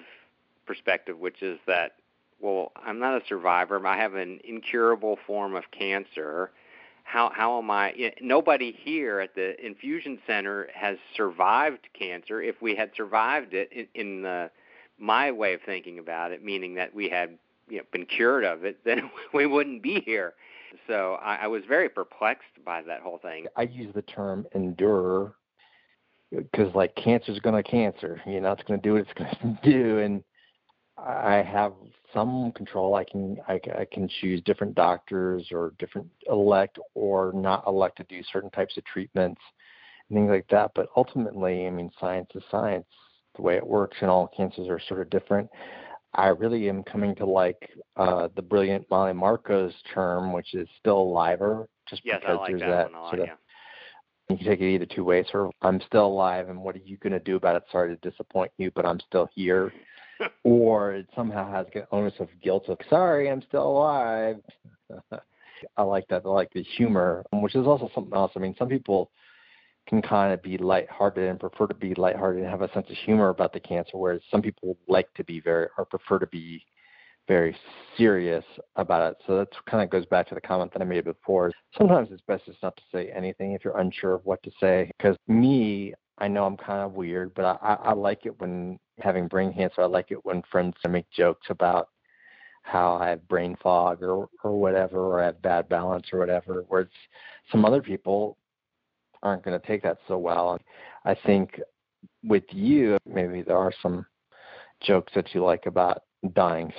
[SPEAKER 5] perspective, which is that well, I'm not a survivor. I have an incurable form of cancer. How how am I? Nobody here at the infusion center has survived cancer. If we had survived it in, in the my way of thinking about it, meaning that we had you know, been cured of it, *laughs* then we wouldn't be here. So I, I was very perplexed by that whole thing.
[SPEAKER 6] I use the term endure because like cancer's going to cancer. You know, it's going to do what it's *laughs* going to do, and I have some control. I can I, I can choose different doctors or different elect or not elect to do certain types of treatments and things like that. But ultimately, I mean, science is science. The way it works, and all cancers are sort of different. I really am coming to like uh, the brilliant Molly Marcos term, which is still aliver, just
[SPEAKER 5] yes,
[SPEAKER 6] because
[SPEAKER 5] like
[SPEAKER 6] there's
[SPEAKER 5] that,
[SPEAKER 6] that,
[SPEAKER 5] lot,
[SPEAKER 6] sort of.
[SPEAKER 5] Yeah.
[SPEAKER 6] You can take it either two ways. Sort of, I'm still alive, and what are you going to do about it? Sorry to disappoint you, but I'm still here. *laughs* or it somehow has an onus of guilt of sorry, I'm still alive. *laughs* I like that. I like the humor, which is also something else. I mean, some people can kind of be lighthearted and prefer to be lighthearted and have a sense of humor about the cancer, whereas some people like to be very or prefer to be very serious about it. So that kind of goes back to the comment that I made before. Sometimes it's best just not to say anything if you're unsure of what to say. Because me, I know I'm kind of weird, but I, I like it when having brain cancer. I like it when friends make jokes about how I have brain fog or or whatever, or I have bad balance or whatever. Whereas some other people aren't going to take that so well. I think with you, maybe there are some jokes that you like about dying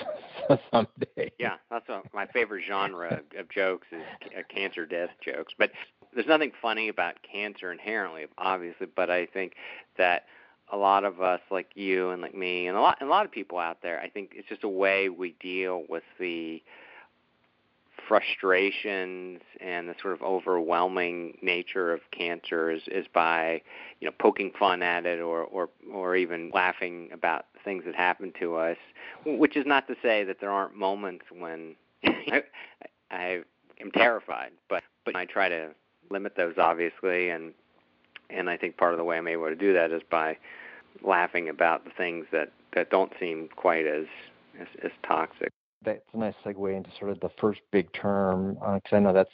[SPEAKER 6] *laughs* someday.
[SPEAKER 5] Yeah, that's a, my favorite genre of jokes is uh, cancer death jokes. But there's nothing funny about cancer inherently, obviously. But I think that a lot of us, like you and like me, and a lot and a lot of people out there, I think it's just a way we deal with the frustrations and the sort of overwhelming nature of cancer is, is by you know poking fun at it or or or even laughing about things that happen to us which is not to say that there aren't moments when *laughs* I, I am terrified but but I try to limit those obviously and and I think part of the way I'm able to do that is by laughing about the things that that don't seem quite as as, as toxic
[SPEAKER 6] that's a nice segue into sort of the first big term because uh, I know that's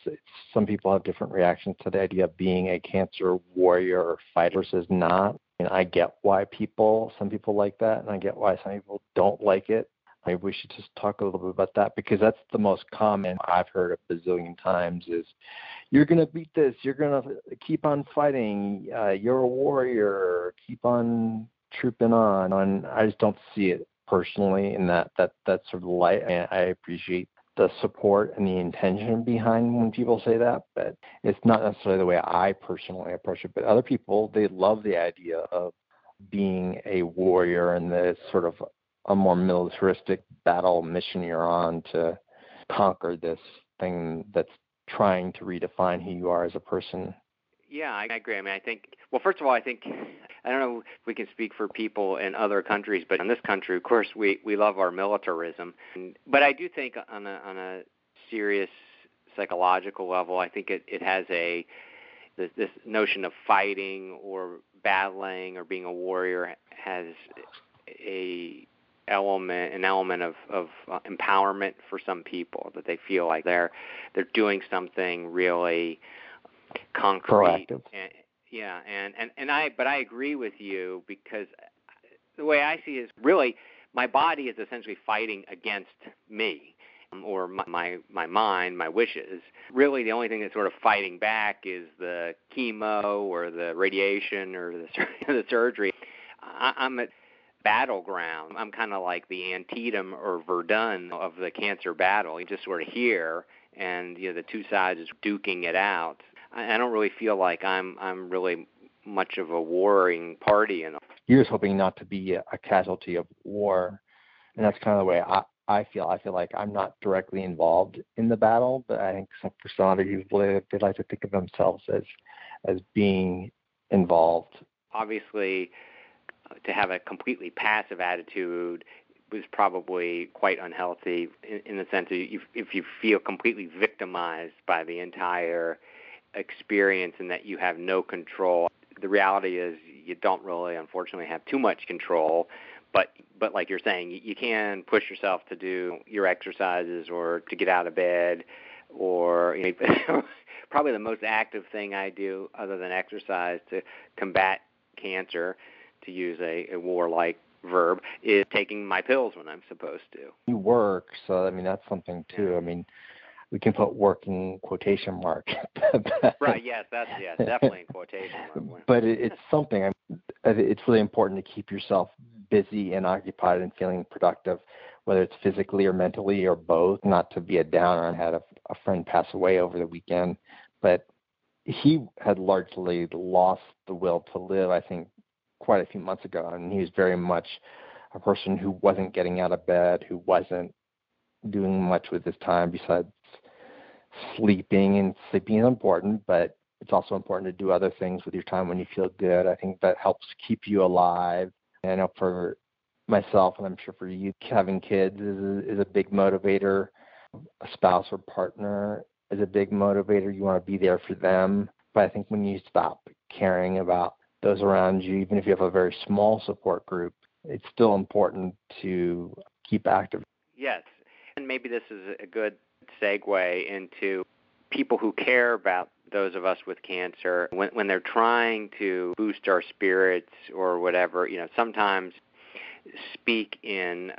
[SPEAKER 6] some people have different reactions to the idea of being a cancer warrior or fighter versus not. And I get why people, some people like that, and I get why some people don't like it. Maybe we should just talk a little bit about that because that's the most common I've heard a bazillion times is you're going to beat this, you're going to keep on fighting, uh, you're a warrior, keep on trooping on. And I just don't see it personally in that that that sort of light. And I appreciate the support and the intention behind when people say that, but it's not necessarily the way I personally approach it. But other people, they love the idea of being a warrior and the sort of a more militaristic battle mission you're on to conquer this thing that's trying to redefine who you are as a person.
[SPEAKER 5] Yeah, I agree. I mean, I think, well, first of all, I think I don't know if we can speak for people in other countries, but in this country, of course, we we love our militarism. But I do think on a on a serious psychological level, I think it it has a this, this notion of fighting or battling or being a warrior has a element an element of of uh, empowerment for some people that they feel like they're they're doing something really concrete
[SPEAKER 6] Proactive.
[SPEAKER 5] and, yeah, and and and I but I agree with you because the way I see it is really my body is essentially fighting against me um, or my, my my mind, my wishes. Really, the only thing that's sort of fighting back is the chemo or the radiation or the *laughs* the surgery. I, I'm at battleground. I'm kind of like the Antietam or Verdun of the cancer battle. You just sort of here, and you know the two sides is duking it out. I, I don't really feel like I'm I'm really much of a warring party. And
[SPEAKER 6] you're just hoping not to be a, a casualty of war, and that's kind of the way I I feel. I feel like I'm not directly involved in the battle, but I think some, for some other people they, they like to think of themselves as as being involved.
[SPEAKER 5] Obviously, uh, to have a completely passive attitude was probably quite unhealthy in, in the sense that you, if you feel completely victimized by the entire experience and that you have no control. The reality is you don't really, unfortunately, have too much control. But but like you're saying, you, you can push yourself to do your exercises or to get out of bed, or you know, *laughs* probably the most active thing I do other than exercise to combat cancer, to use a, a warlike verb, is taking my pills when I'm supposed to.
[SPEAKER 6] You work, so I mean that's something too. I mean we can put working quotation mark. *laughs*
[SPEAKER 5] right. Yes. That's yes. Definitely in quotation mark.
[SPEAKER 6] but it, it's something. I. mean, It's really important to keep yourself busy and occupied and feeling productive, whether it's physically or mentally or both. Not to be a downer. I had a, a friend pass away over the weekend, but he had largely lost the will to live. I think quite a few months ago, and he was very much a person who wasn't getting out of bed, who wasn't doing much with his time besides sleeping, and sleeping is important, but it's also important to do other things with your time when you feel good. I think that helps keep you alive. And I know for myself, and I'm sure for you, having kids is is a big motivator. A spouse or partner is a big motivator. You want to be there for them. But I think when you stop caring about those around you, even if you have a very small support group, it's still important to keep active.
[SPEAKER 5] Yes. And maybe this is a good segue into people who care about those of us with cancer. When when they're trying to boost our spirits or whatever you know sometimes speak in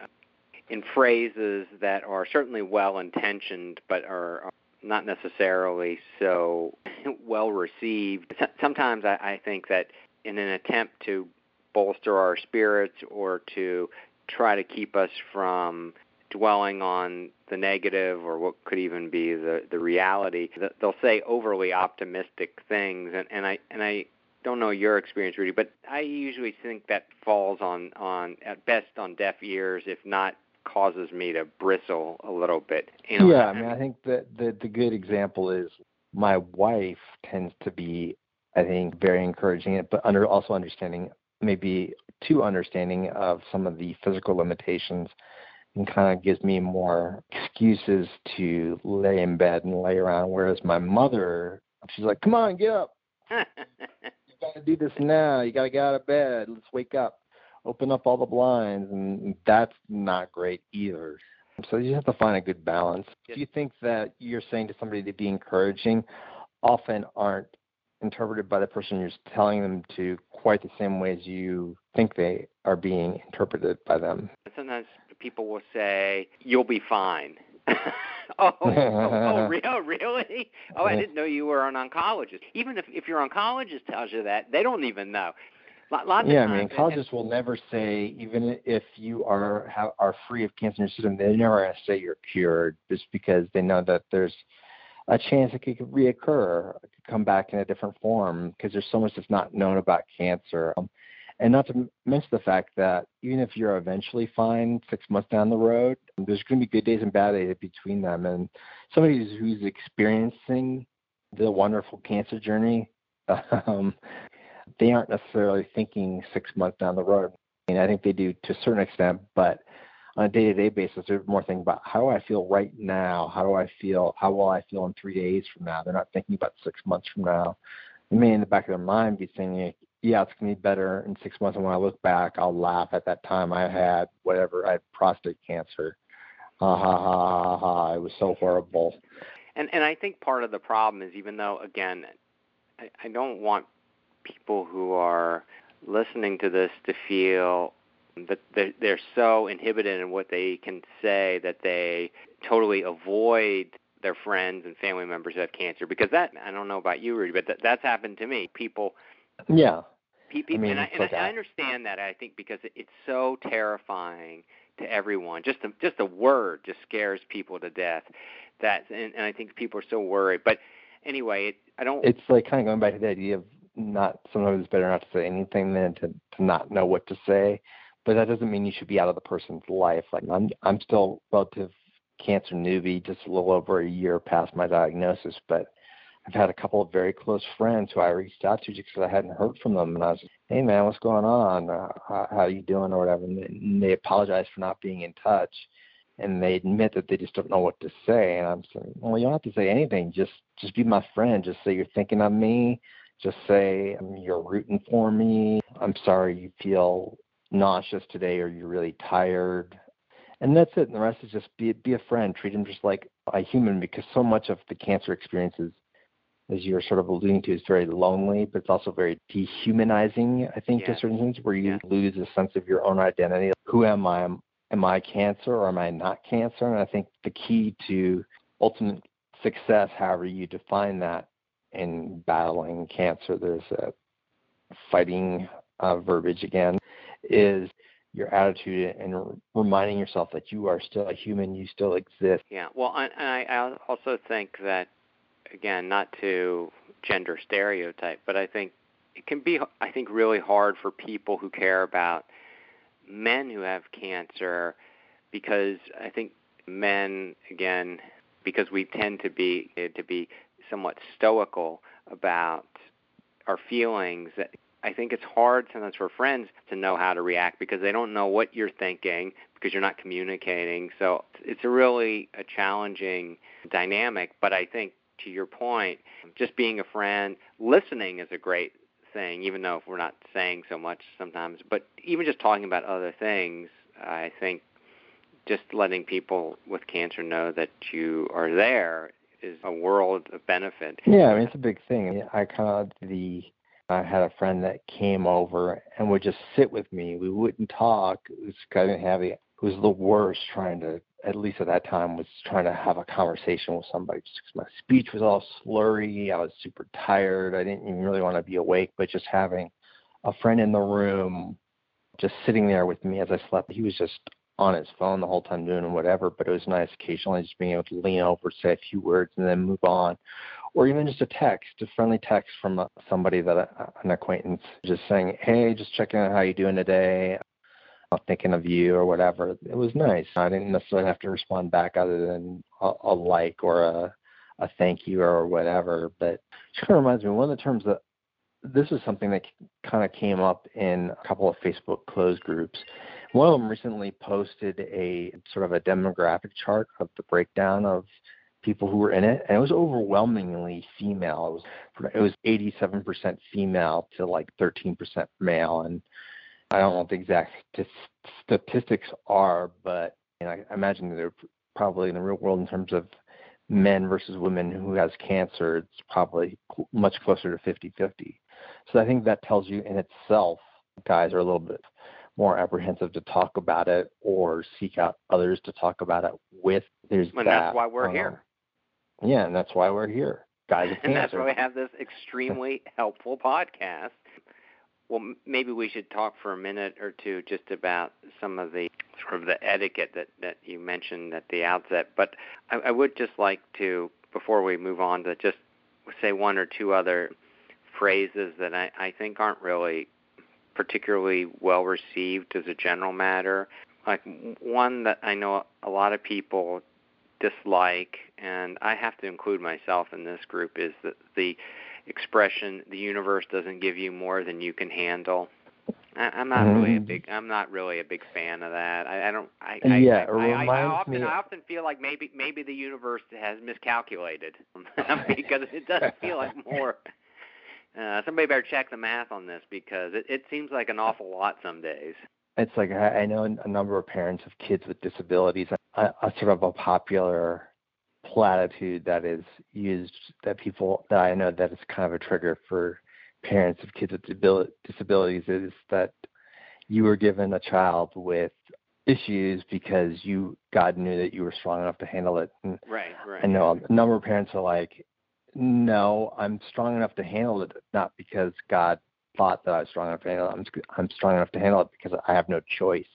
[SPEAKER 5] in phrases that are certainly well intentioned but are, are not necessarily so *laughs* well received sometimes I, I think that in an attempt to bolster our spirits or to try to keep us from dwelling on the negative or what could even be the the reality they'll say overly optimistic things. And and I and I don't know your experience Rudy but I usually think that falls on on at best on deaf ears if not causes me to bristle a little bit.
[SPEAKER 6] You know, yeah I mean I think that the the good example is my wife tends to be I think very encouraging but under also understanding maybe too understanding of some of the physical limitations and kind of gives me more excuses to lay in bed and lay around. Whereas my mother, she's like, "Come on, get up! you got to do this now. You got to get out of bed. Let's wake up. Open up all the blinds." And that's not great either. So you have to find a good balance. Do you think that you're saying to somebody to be encouraging often aren't interpreted by the person you're telling them to quite the same way as you think they are being interpreted by them.
[SPEAKER 5] Sometimes people will say, "You'll be fine." *laughs* oh, oh, oh, *laughs* real, really? Oh, I didn't know you were an oncologist. Even if if your oncologist tells you that, they don't even know. Lots
[SPEAKER 6] yeah,
[SPEAKER 5] I
[SPEAKER 6] mean, oncologists will never say, even if you are have, are free of cancer in your system, they're never going to say you're cured, just because they know that there's a chance it could reoccur, it could come back in a different form, because there's so much that's not known about cancer. Um, and not to mention the fact that even if you're eventually fine six months down the road, there's going to be good days and bad days between them. And somebody who's who's experiencing the wonderful cancer journey, *laughs* um, they aren't necessarily thinking six months down the road. I mean, I think they do to a certain extent, but on a day-to-day basis, they're more thinking about how do I feel right now? How do I feel? How will I feel in three days from now? They're not thinking about six months from now. They may, in the back of their mind, be thinking, yeah, it's gonna be better in six months. And when I look back, I'll laugh at that time I had whatever I had prostate cancer. Ha ha ha ha ha! It was so horrible.
[SPEAKER 5] And and I think part of the problem is even though again, I, I don't want people who are listening to this to feel that they're, they're so inhibited in what they can say that they totally avoid their friends and family members who have cancer because that I don't know about you, Rudy, but that, that's happened to me. People
[SPEAKER 6] yeah.
[SPEAKER 5] People,
[SPEAKER 6] I mean,
[SPEAKER 5] and, I, and I, I understand that. I think because it's so terrifying to everyone. Just the just the word just scares people to death. That and, and I think people are so worried. But anyway, it, I don't.
[SPEAKER 6] It's like kind of going back to the idea of not sometimes it's better not to say anything than to to not know what to say. But that doesn't mean you should be out of the person's life. Like I'm I'm still relative cancer newbie, just a little over a year past my diagnosis, but I've had a couple of very close friends who I reached out to just because I hadn't heard from them, and I was, hey man, what's going on? Uh, how, how are you doing, or whatever. And they, and they apologize for not being in touch, and they admit that they just don't know what to say. And I'm saying, well, you don't have to say anything. Just just be my friend. Just say you're thinking of me. Just say um, you're rooting for me. I'm sorry you feel nauseous today, or you're really tired and that's it. And the rest is just be be a friend. Treat them just like a human, because so much of the cancer experience is as you're sort of alluding to, is very lonely, but it's also very dehumanizing, I think,
[SPEAKER 5] yeah.
[SPEAKER 6] to certain things where you
[SPEAKER 5] yeah.
[SPEAKER 6] lose a sense of your own identity. Who am I? Am I cancer or am I not cancer? And I think the key to ultimate success, however you define that in battling cancer, there's a fighting uh, verbiage again, is your attitude and reminding yourself that you are still a human, you still exist.
[SPEAKER 5] Yeah, well, and I also think that again, not to gender stereotype, but I think it can be, I think, really hard for people who care about men who have cancer because I think men, again, because we tend to be to be somewhat stoical about our feelings that I think it's hard sometimes for friends to know how to react because they don't know what you're thinking because you're not communicating. So it's a really a challenging dynamic. But I think to your point, just being a friend, listening is a great thing, even though we're not saying so much sometimes. But even just talking about other things, I think just letting people with cancer know that you are there is a world of benefit.
[SPEAKER 6] Yeah, I mean it's a big thing. I kind of the I had a friend that came over and would just sit with me. We wouldn't talk. It was kind of heavy. It was the worst trying to, at least at that time, was trying to have a conversation with somebody. Just my speech was all slurry. I was super tired. I didn't even really want to be awake. But just having a friend in the room, just sitting there with me as I slept, he was just on his phone the whole time doing whatever. But it was nice occasionally just being able to lean over, say a few words, and then move on or even just a text, a friendly text from a, somebody that uh, an acquaintance, just saying, "Hey, just checking out how you doing today. Thinking of you," or whatever. It was nice. I didn't necessarily have to respond back other than a, a like or a a thank you or whatever. But it kind of reminds me one of the terms that this is something that kind of came up in a couple of Facebook closed groups. One of them recently posted a sort of a demographic chart of the breakdown of people who were in it, and it was overwhelmingly female. It was it was 87% female to like 13% male, and I don't know what the exact statistics are, but you know, I imagine they're probably in the real world in terms of men versus women who has cancer, it's probably much closer to 50-50. So I think that tells you in itself, guys are a little bit more apprehensive to talk about it or seek out others to talk about it with. There's
[SPEAKER 5] and
[SPEAKER 6] that.
[SPEAKER 5] that's why we're
[SPEAKER 6] um,
[SPEAKER 5] here.
[SPEAKER 6] Yeah, and that's why we're here, guys. *laughs*
[SPEAKER 5] And
[SPEAKER 6] cancer.
[SPEAKER 5] that's why we have this extremely helpful podcast. Well, maybe we should talk for a minute or two just about some of the sort of the etiquette that that you mentioned at the outset. But I, I would just like to, before we move on, to just say one or two other phrases that I, I think aren't really particularly well received as a general matter. Like one that I know a lot of people dislike, and I have to include myself in this group, is that the expression "the universe doesn't give you more than you can handle." I, I'm not really a
[SPEAKER 6] Mhm.
[SPEAKER 5] big. I'm not really a big fan of that. I, I don't. I,
[SPEAKER 6] Yeah,
[SPEAKER 5] I,
[SPEAKER 6] it
[SPEAKER 5] I, I, I often,
[SPEAKER 6] me-
[SPEAKER 5] I often feel like maybe maybe the universe has miscalculated *laughs* because it doesn't feel like more. *laughs* Uh, somebody better check the math on this because it, it seems like an awful lot some days.
[SPEAKER 6] It's like I, I know a number of parents of kids with disabilities. A, a sort of a popular platitude that is used that people that I know that is kind of a trigger for parents of kids with disabilities is that you were given a child with issues because you God knew that you were strong enough to handle it. And
[SPEAKER 5] Right, right.
[SPEAKER 6] I know a number of parents are like, no, I'm strong enough to handle it, not because God thought that I was strong enough to handle it. I'm, I'm strong enough to handle it because I have no choice.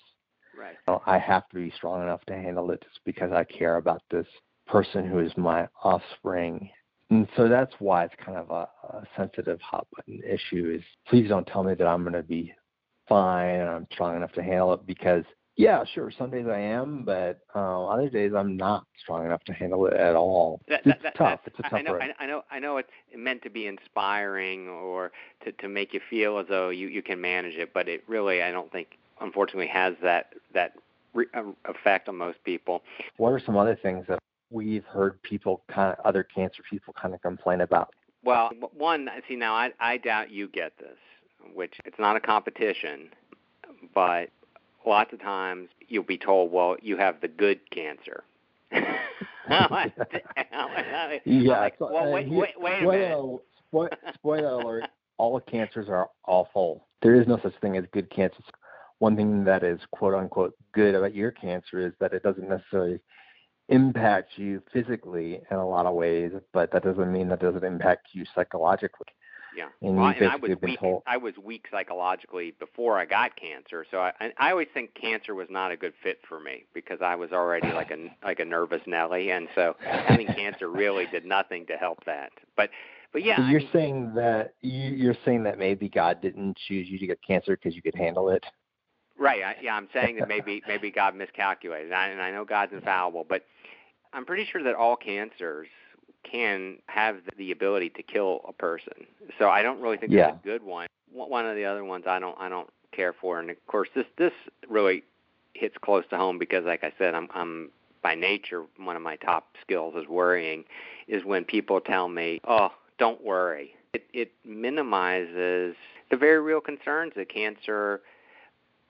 [SPEAKER 5] Right.
[SPEAKER 6] You know, I have to be strong enough to handle it just because I care about this person who is my offspring. And so that's why it's kind of a, a sensitive hot button issue is please don't tell me that I'm going to be fine and I'm strong enough to handle it because yeah, sure, some days I am, but uh, other days I'm not strong enough to handle it at all.
[SPEAKER 5] That,
[SPEAKER 6] it's
[SPEAKER 5] that, that,
[SPEAKER 6] tough. It's a tough I
[SPEAKER 5] know,
[SPEAKER 6] road.
[SPEAKER 5] I, I know. I know. It's meant to be inspiring or to to make you feel as though you you can manage it, but it really, I don't think, unfortunately, has that that re- uh, effect on most people.
[SPEAKER 6] What are some other things that we've heard people kind of other cancer people kind of complain about?
[SPEAKER 5] Well, one, see now, I I doubt you get this, which it's not a competition, but lots of times you'll be told, well, you have the good cancer. *laughs* *laughs*
[SPEAKER 6] Yeah,
[SPEAKER 5] like, well,
[SPEAKER 6] uh,
[SPEAKER 5] wait, wait, wait a minute.
[SPEAKER 6] spoiler alert: all cancers are awful. There is no such thing as good cancer. One thing that is quote unquote good about your cancer is that it doesn't necessarily impact you physically in a lot of ways, but that doesn't mean that doesn't impact you psychologically.
[SPEAKER 5] Yeah.
[SPEAKER 6] And
[SPEAKER 5] well, and I was weak.
[SPEAKER 6] told-
[SPEAKER 5] I was weak psychologically before I got cancer, so I I I always think cancer was not a good fit for me because I was already like a *laughs* like a nervous Nelly, and so having cancer really did nothing to help that. But but yeah,
[SPEAKER 6] So you're
[SPEAKER 5] mean,
[SPEAKER 6] saying that you, you're saying that maybe God didn't choose you to get cancer because you could handle it.
[SPEAKER 5] Right. I, yeah, I'm saying that *laughs* maybe maybe God miscalculated, and I, and I know God's infallible, but I'm pretty sure that all cancers can have the ability to kill a person. So I don't really think
[SPEAKER 6] Yeah.
[SPEAKER 5] that's a good one. one of the other ones I don't I don't care for, and of course this this really hits close to home because, like I said, I'm I'm by nature one of my top skills is worrying. Is when people tell me, "Oh, don't worry." It it minimizes the very real concerns that cancer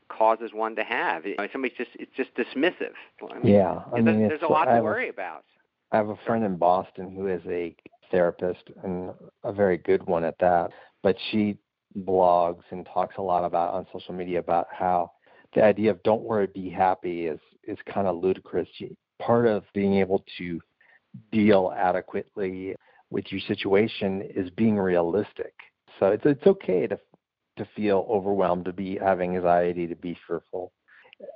[SPEAKER 5] causes one to have. Somebody's just it's just dismissive.
[SPEAKER 6] I mean, yeah, I mean,
[SPEAKER 5] there's a lot to worry about.
[SPEAKER 6] I have a friend in Boston who is a therapist and a very good one at that. But she blogs and talks a lot about on social media about how the idea of don't worry, be happy is is kind of ludicrous. Part of being able to deal adequately with your situation is being realistic. So it's it's okay to to feel overwhelmed, to be having anxiety, to be fearful,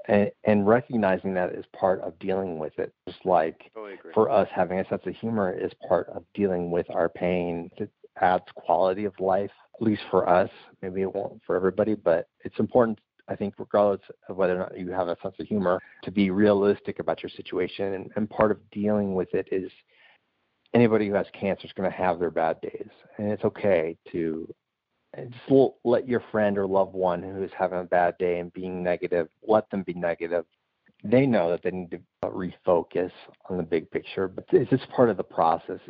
[SPEAKER 6] and, and recognizing that is part of dealing with it. Just like
[SPEAKER 5] totally
[SPEAKER 6] for us, having a sense of humor is part of dealing with our pain. It adds quality of life, at least for us. Maybe it won't for everybody, but it's important. I think, regardless of whether or not you have a sense of humor, to be realistic about your situation. And, and part of dealing with it is anybody who has cancer is going to have their bad days, and it's okay to just let your friend or loved one who is having a bad day and being negative, let them be negative. They know that they need to uh, refocus on the big picture, but it's just part of the process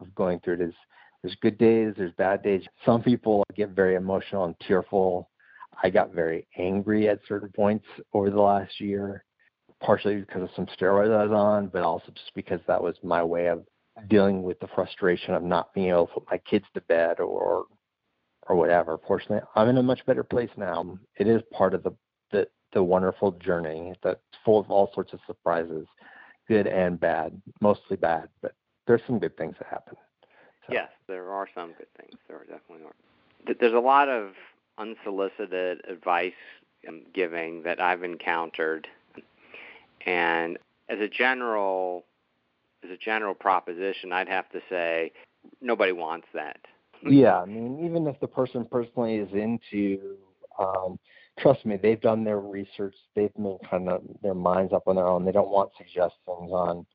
[SPEAKER 6] of going through it. Is there's good days, there's bad days. Some people get very emotional and tearful. I got very angry at certain points over the last year, partially because of some steroids I was on, but also just because that was my way of dealing with the frustration of not being able to put my kids to bed or whatever. Fortunately, I'm in a much better place now. It is part of the the, the wonderful journey that's full of all sorts of surprises, good and bad, mostly bad, but there's some good things that happen.
[SPEAKER 5] So. Yes, there are some good things. There definitely are. There's a lot of unsolicited advice giving that I've encountered, and as a general as a general proposition, I'd have to say nobody wants that
[SPEAKER 6] yeah, I mean, even if the person personally is into, um, trust me, they've done their research. They've made kind of their minds up on their own. They don't want suggestions on,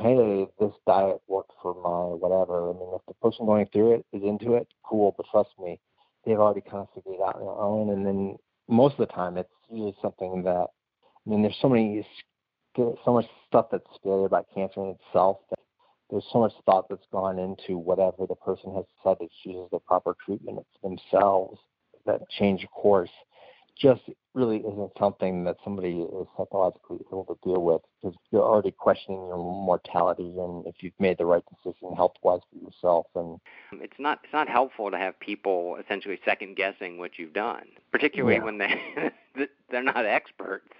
[SPEAKER 6] hey, this diet worked for my whatever. I mean, if the person going through it is into it, cool. But trust me, they've already kind of figured it out on their own. And then most of the time, it's usually something that, I mean, there's so many, so much stuff that's scary about cancer in itself that there's so much thought that's gone into whatever the person has decided chooses the proper treatment themselves that change course just really isn't something that somebody is psychologically able to deal with because you're already questioning your mortality and if you've made the right decision health wise for yourself and
[SPEAKER 5] it's not it's not helpful to have people essentially second guessing what you've done particularly
[SPEAKER 6] yeah.
[SPEAKER 5] when they *laughs* they're not experts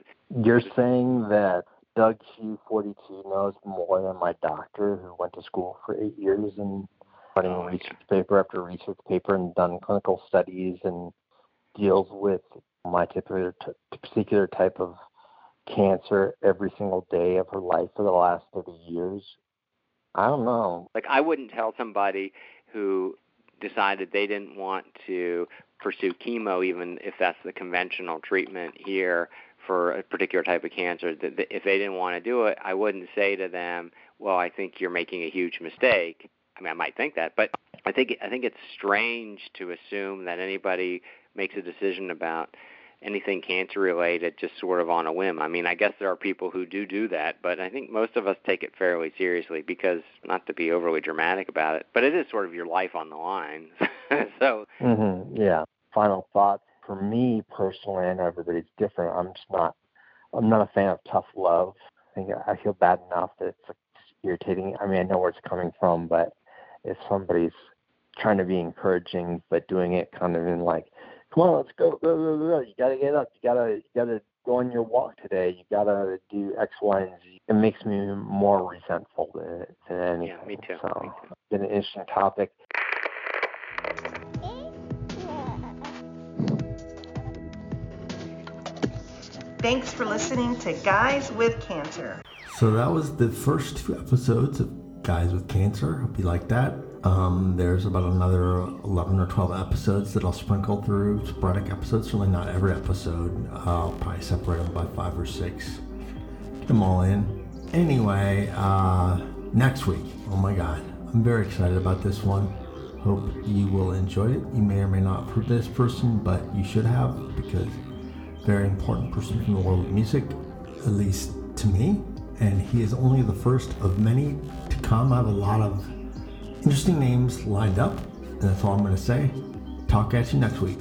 [SPEAKER 6] you're saying that Doug Q42 knows more than my doctor, who went to school for eight years and running research paper after research paper and done clinical studies and deals with my particular, particular type of cancer every single day of her life for the last 30 years. I don't know.
[SPEAKER 5] Like, I wouldn't tell somebody who decided they didn't want to pursue chemo, even if that's the conventional treatment here, for a particular type of cancer that if they didn't want to do it i wouldn't say to them well i think you're making a huge mistake. I mean i might think that but i think i think it's strange to assume that anybody makes a decision about anything cancer related just sort of on a whim. I mean i guess there are people who do do that but i think most of us take it fairly seriously because not to be overly dramatic about it but it is sort of your life on the line. *laughs* So
[SPEAKER 6] mm-hmm. yeah. Final thoughts for me personally, I know everybody's different. I'm just not. I'm not a fan of tough love. I think I feel bad enough that it's irritating. I mean, I know where it's coming from, but if somebody's trying to be encouraging but doing it kind of in like, come on, let's go, go, go, go. You gotta get up. You gotta, you gotta go on your walk today. You gotta do X, Y, and Z. It makes me more resentful than, than anything.
[SPEAKER 5] Yeah, me too.
[SPEAKER 6] So,
[SPEAKER 5] me too.
[SPEAKER 6] it's been an interesting topic.
[SPEAKER 4] Thanks for listening to Guys with Cancer.
[SPEAKER 1] So that was the first two episodes of Guys with Cancer. Hope you like that. Um, there's about another 11 or 12 episodes that I'll sprinkle through, sporadic episodes. Certainly not every episode. I'll probably separate them by five or six. Get them all in. Anyway, uh, next week. Oh my God. I'm very excited about this one.
[SPEAKER 6] Hope you will enjoy it. You may or may not heard this person, but you should have because very important person from the world of music, at least to me. And he is only the first of many to come. I have a lot of interesting names lined up, and that's all I'm going to say. Talk at you next week.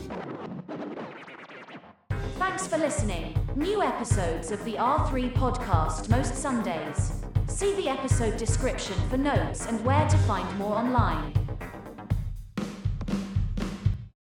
[SPEAKER 2] Thanks for listening. New episodes of the R3 podcast most Sundays. See the episode description for notes and where to find more online.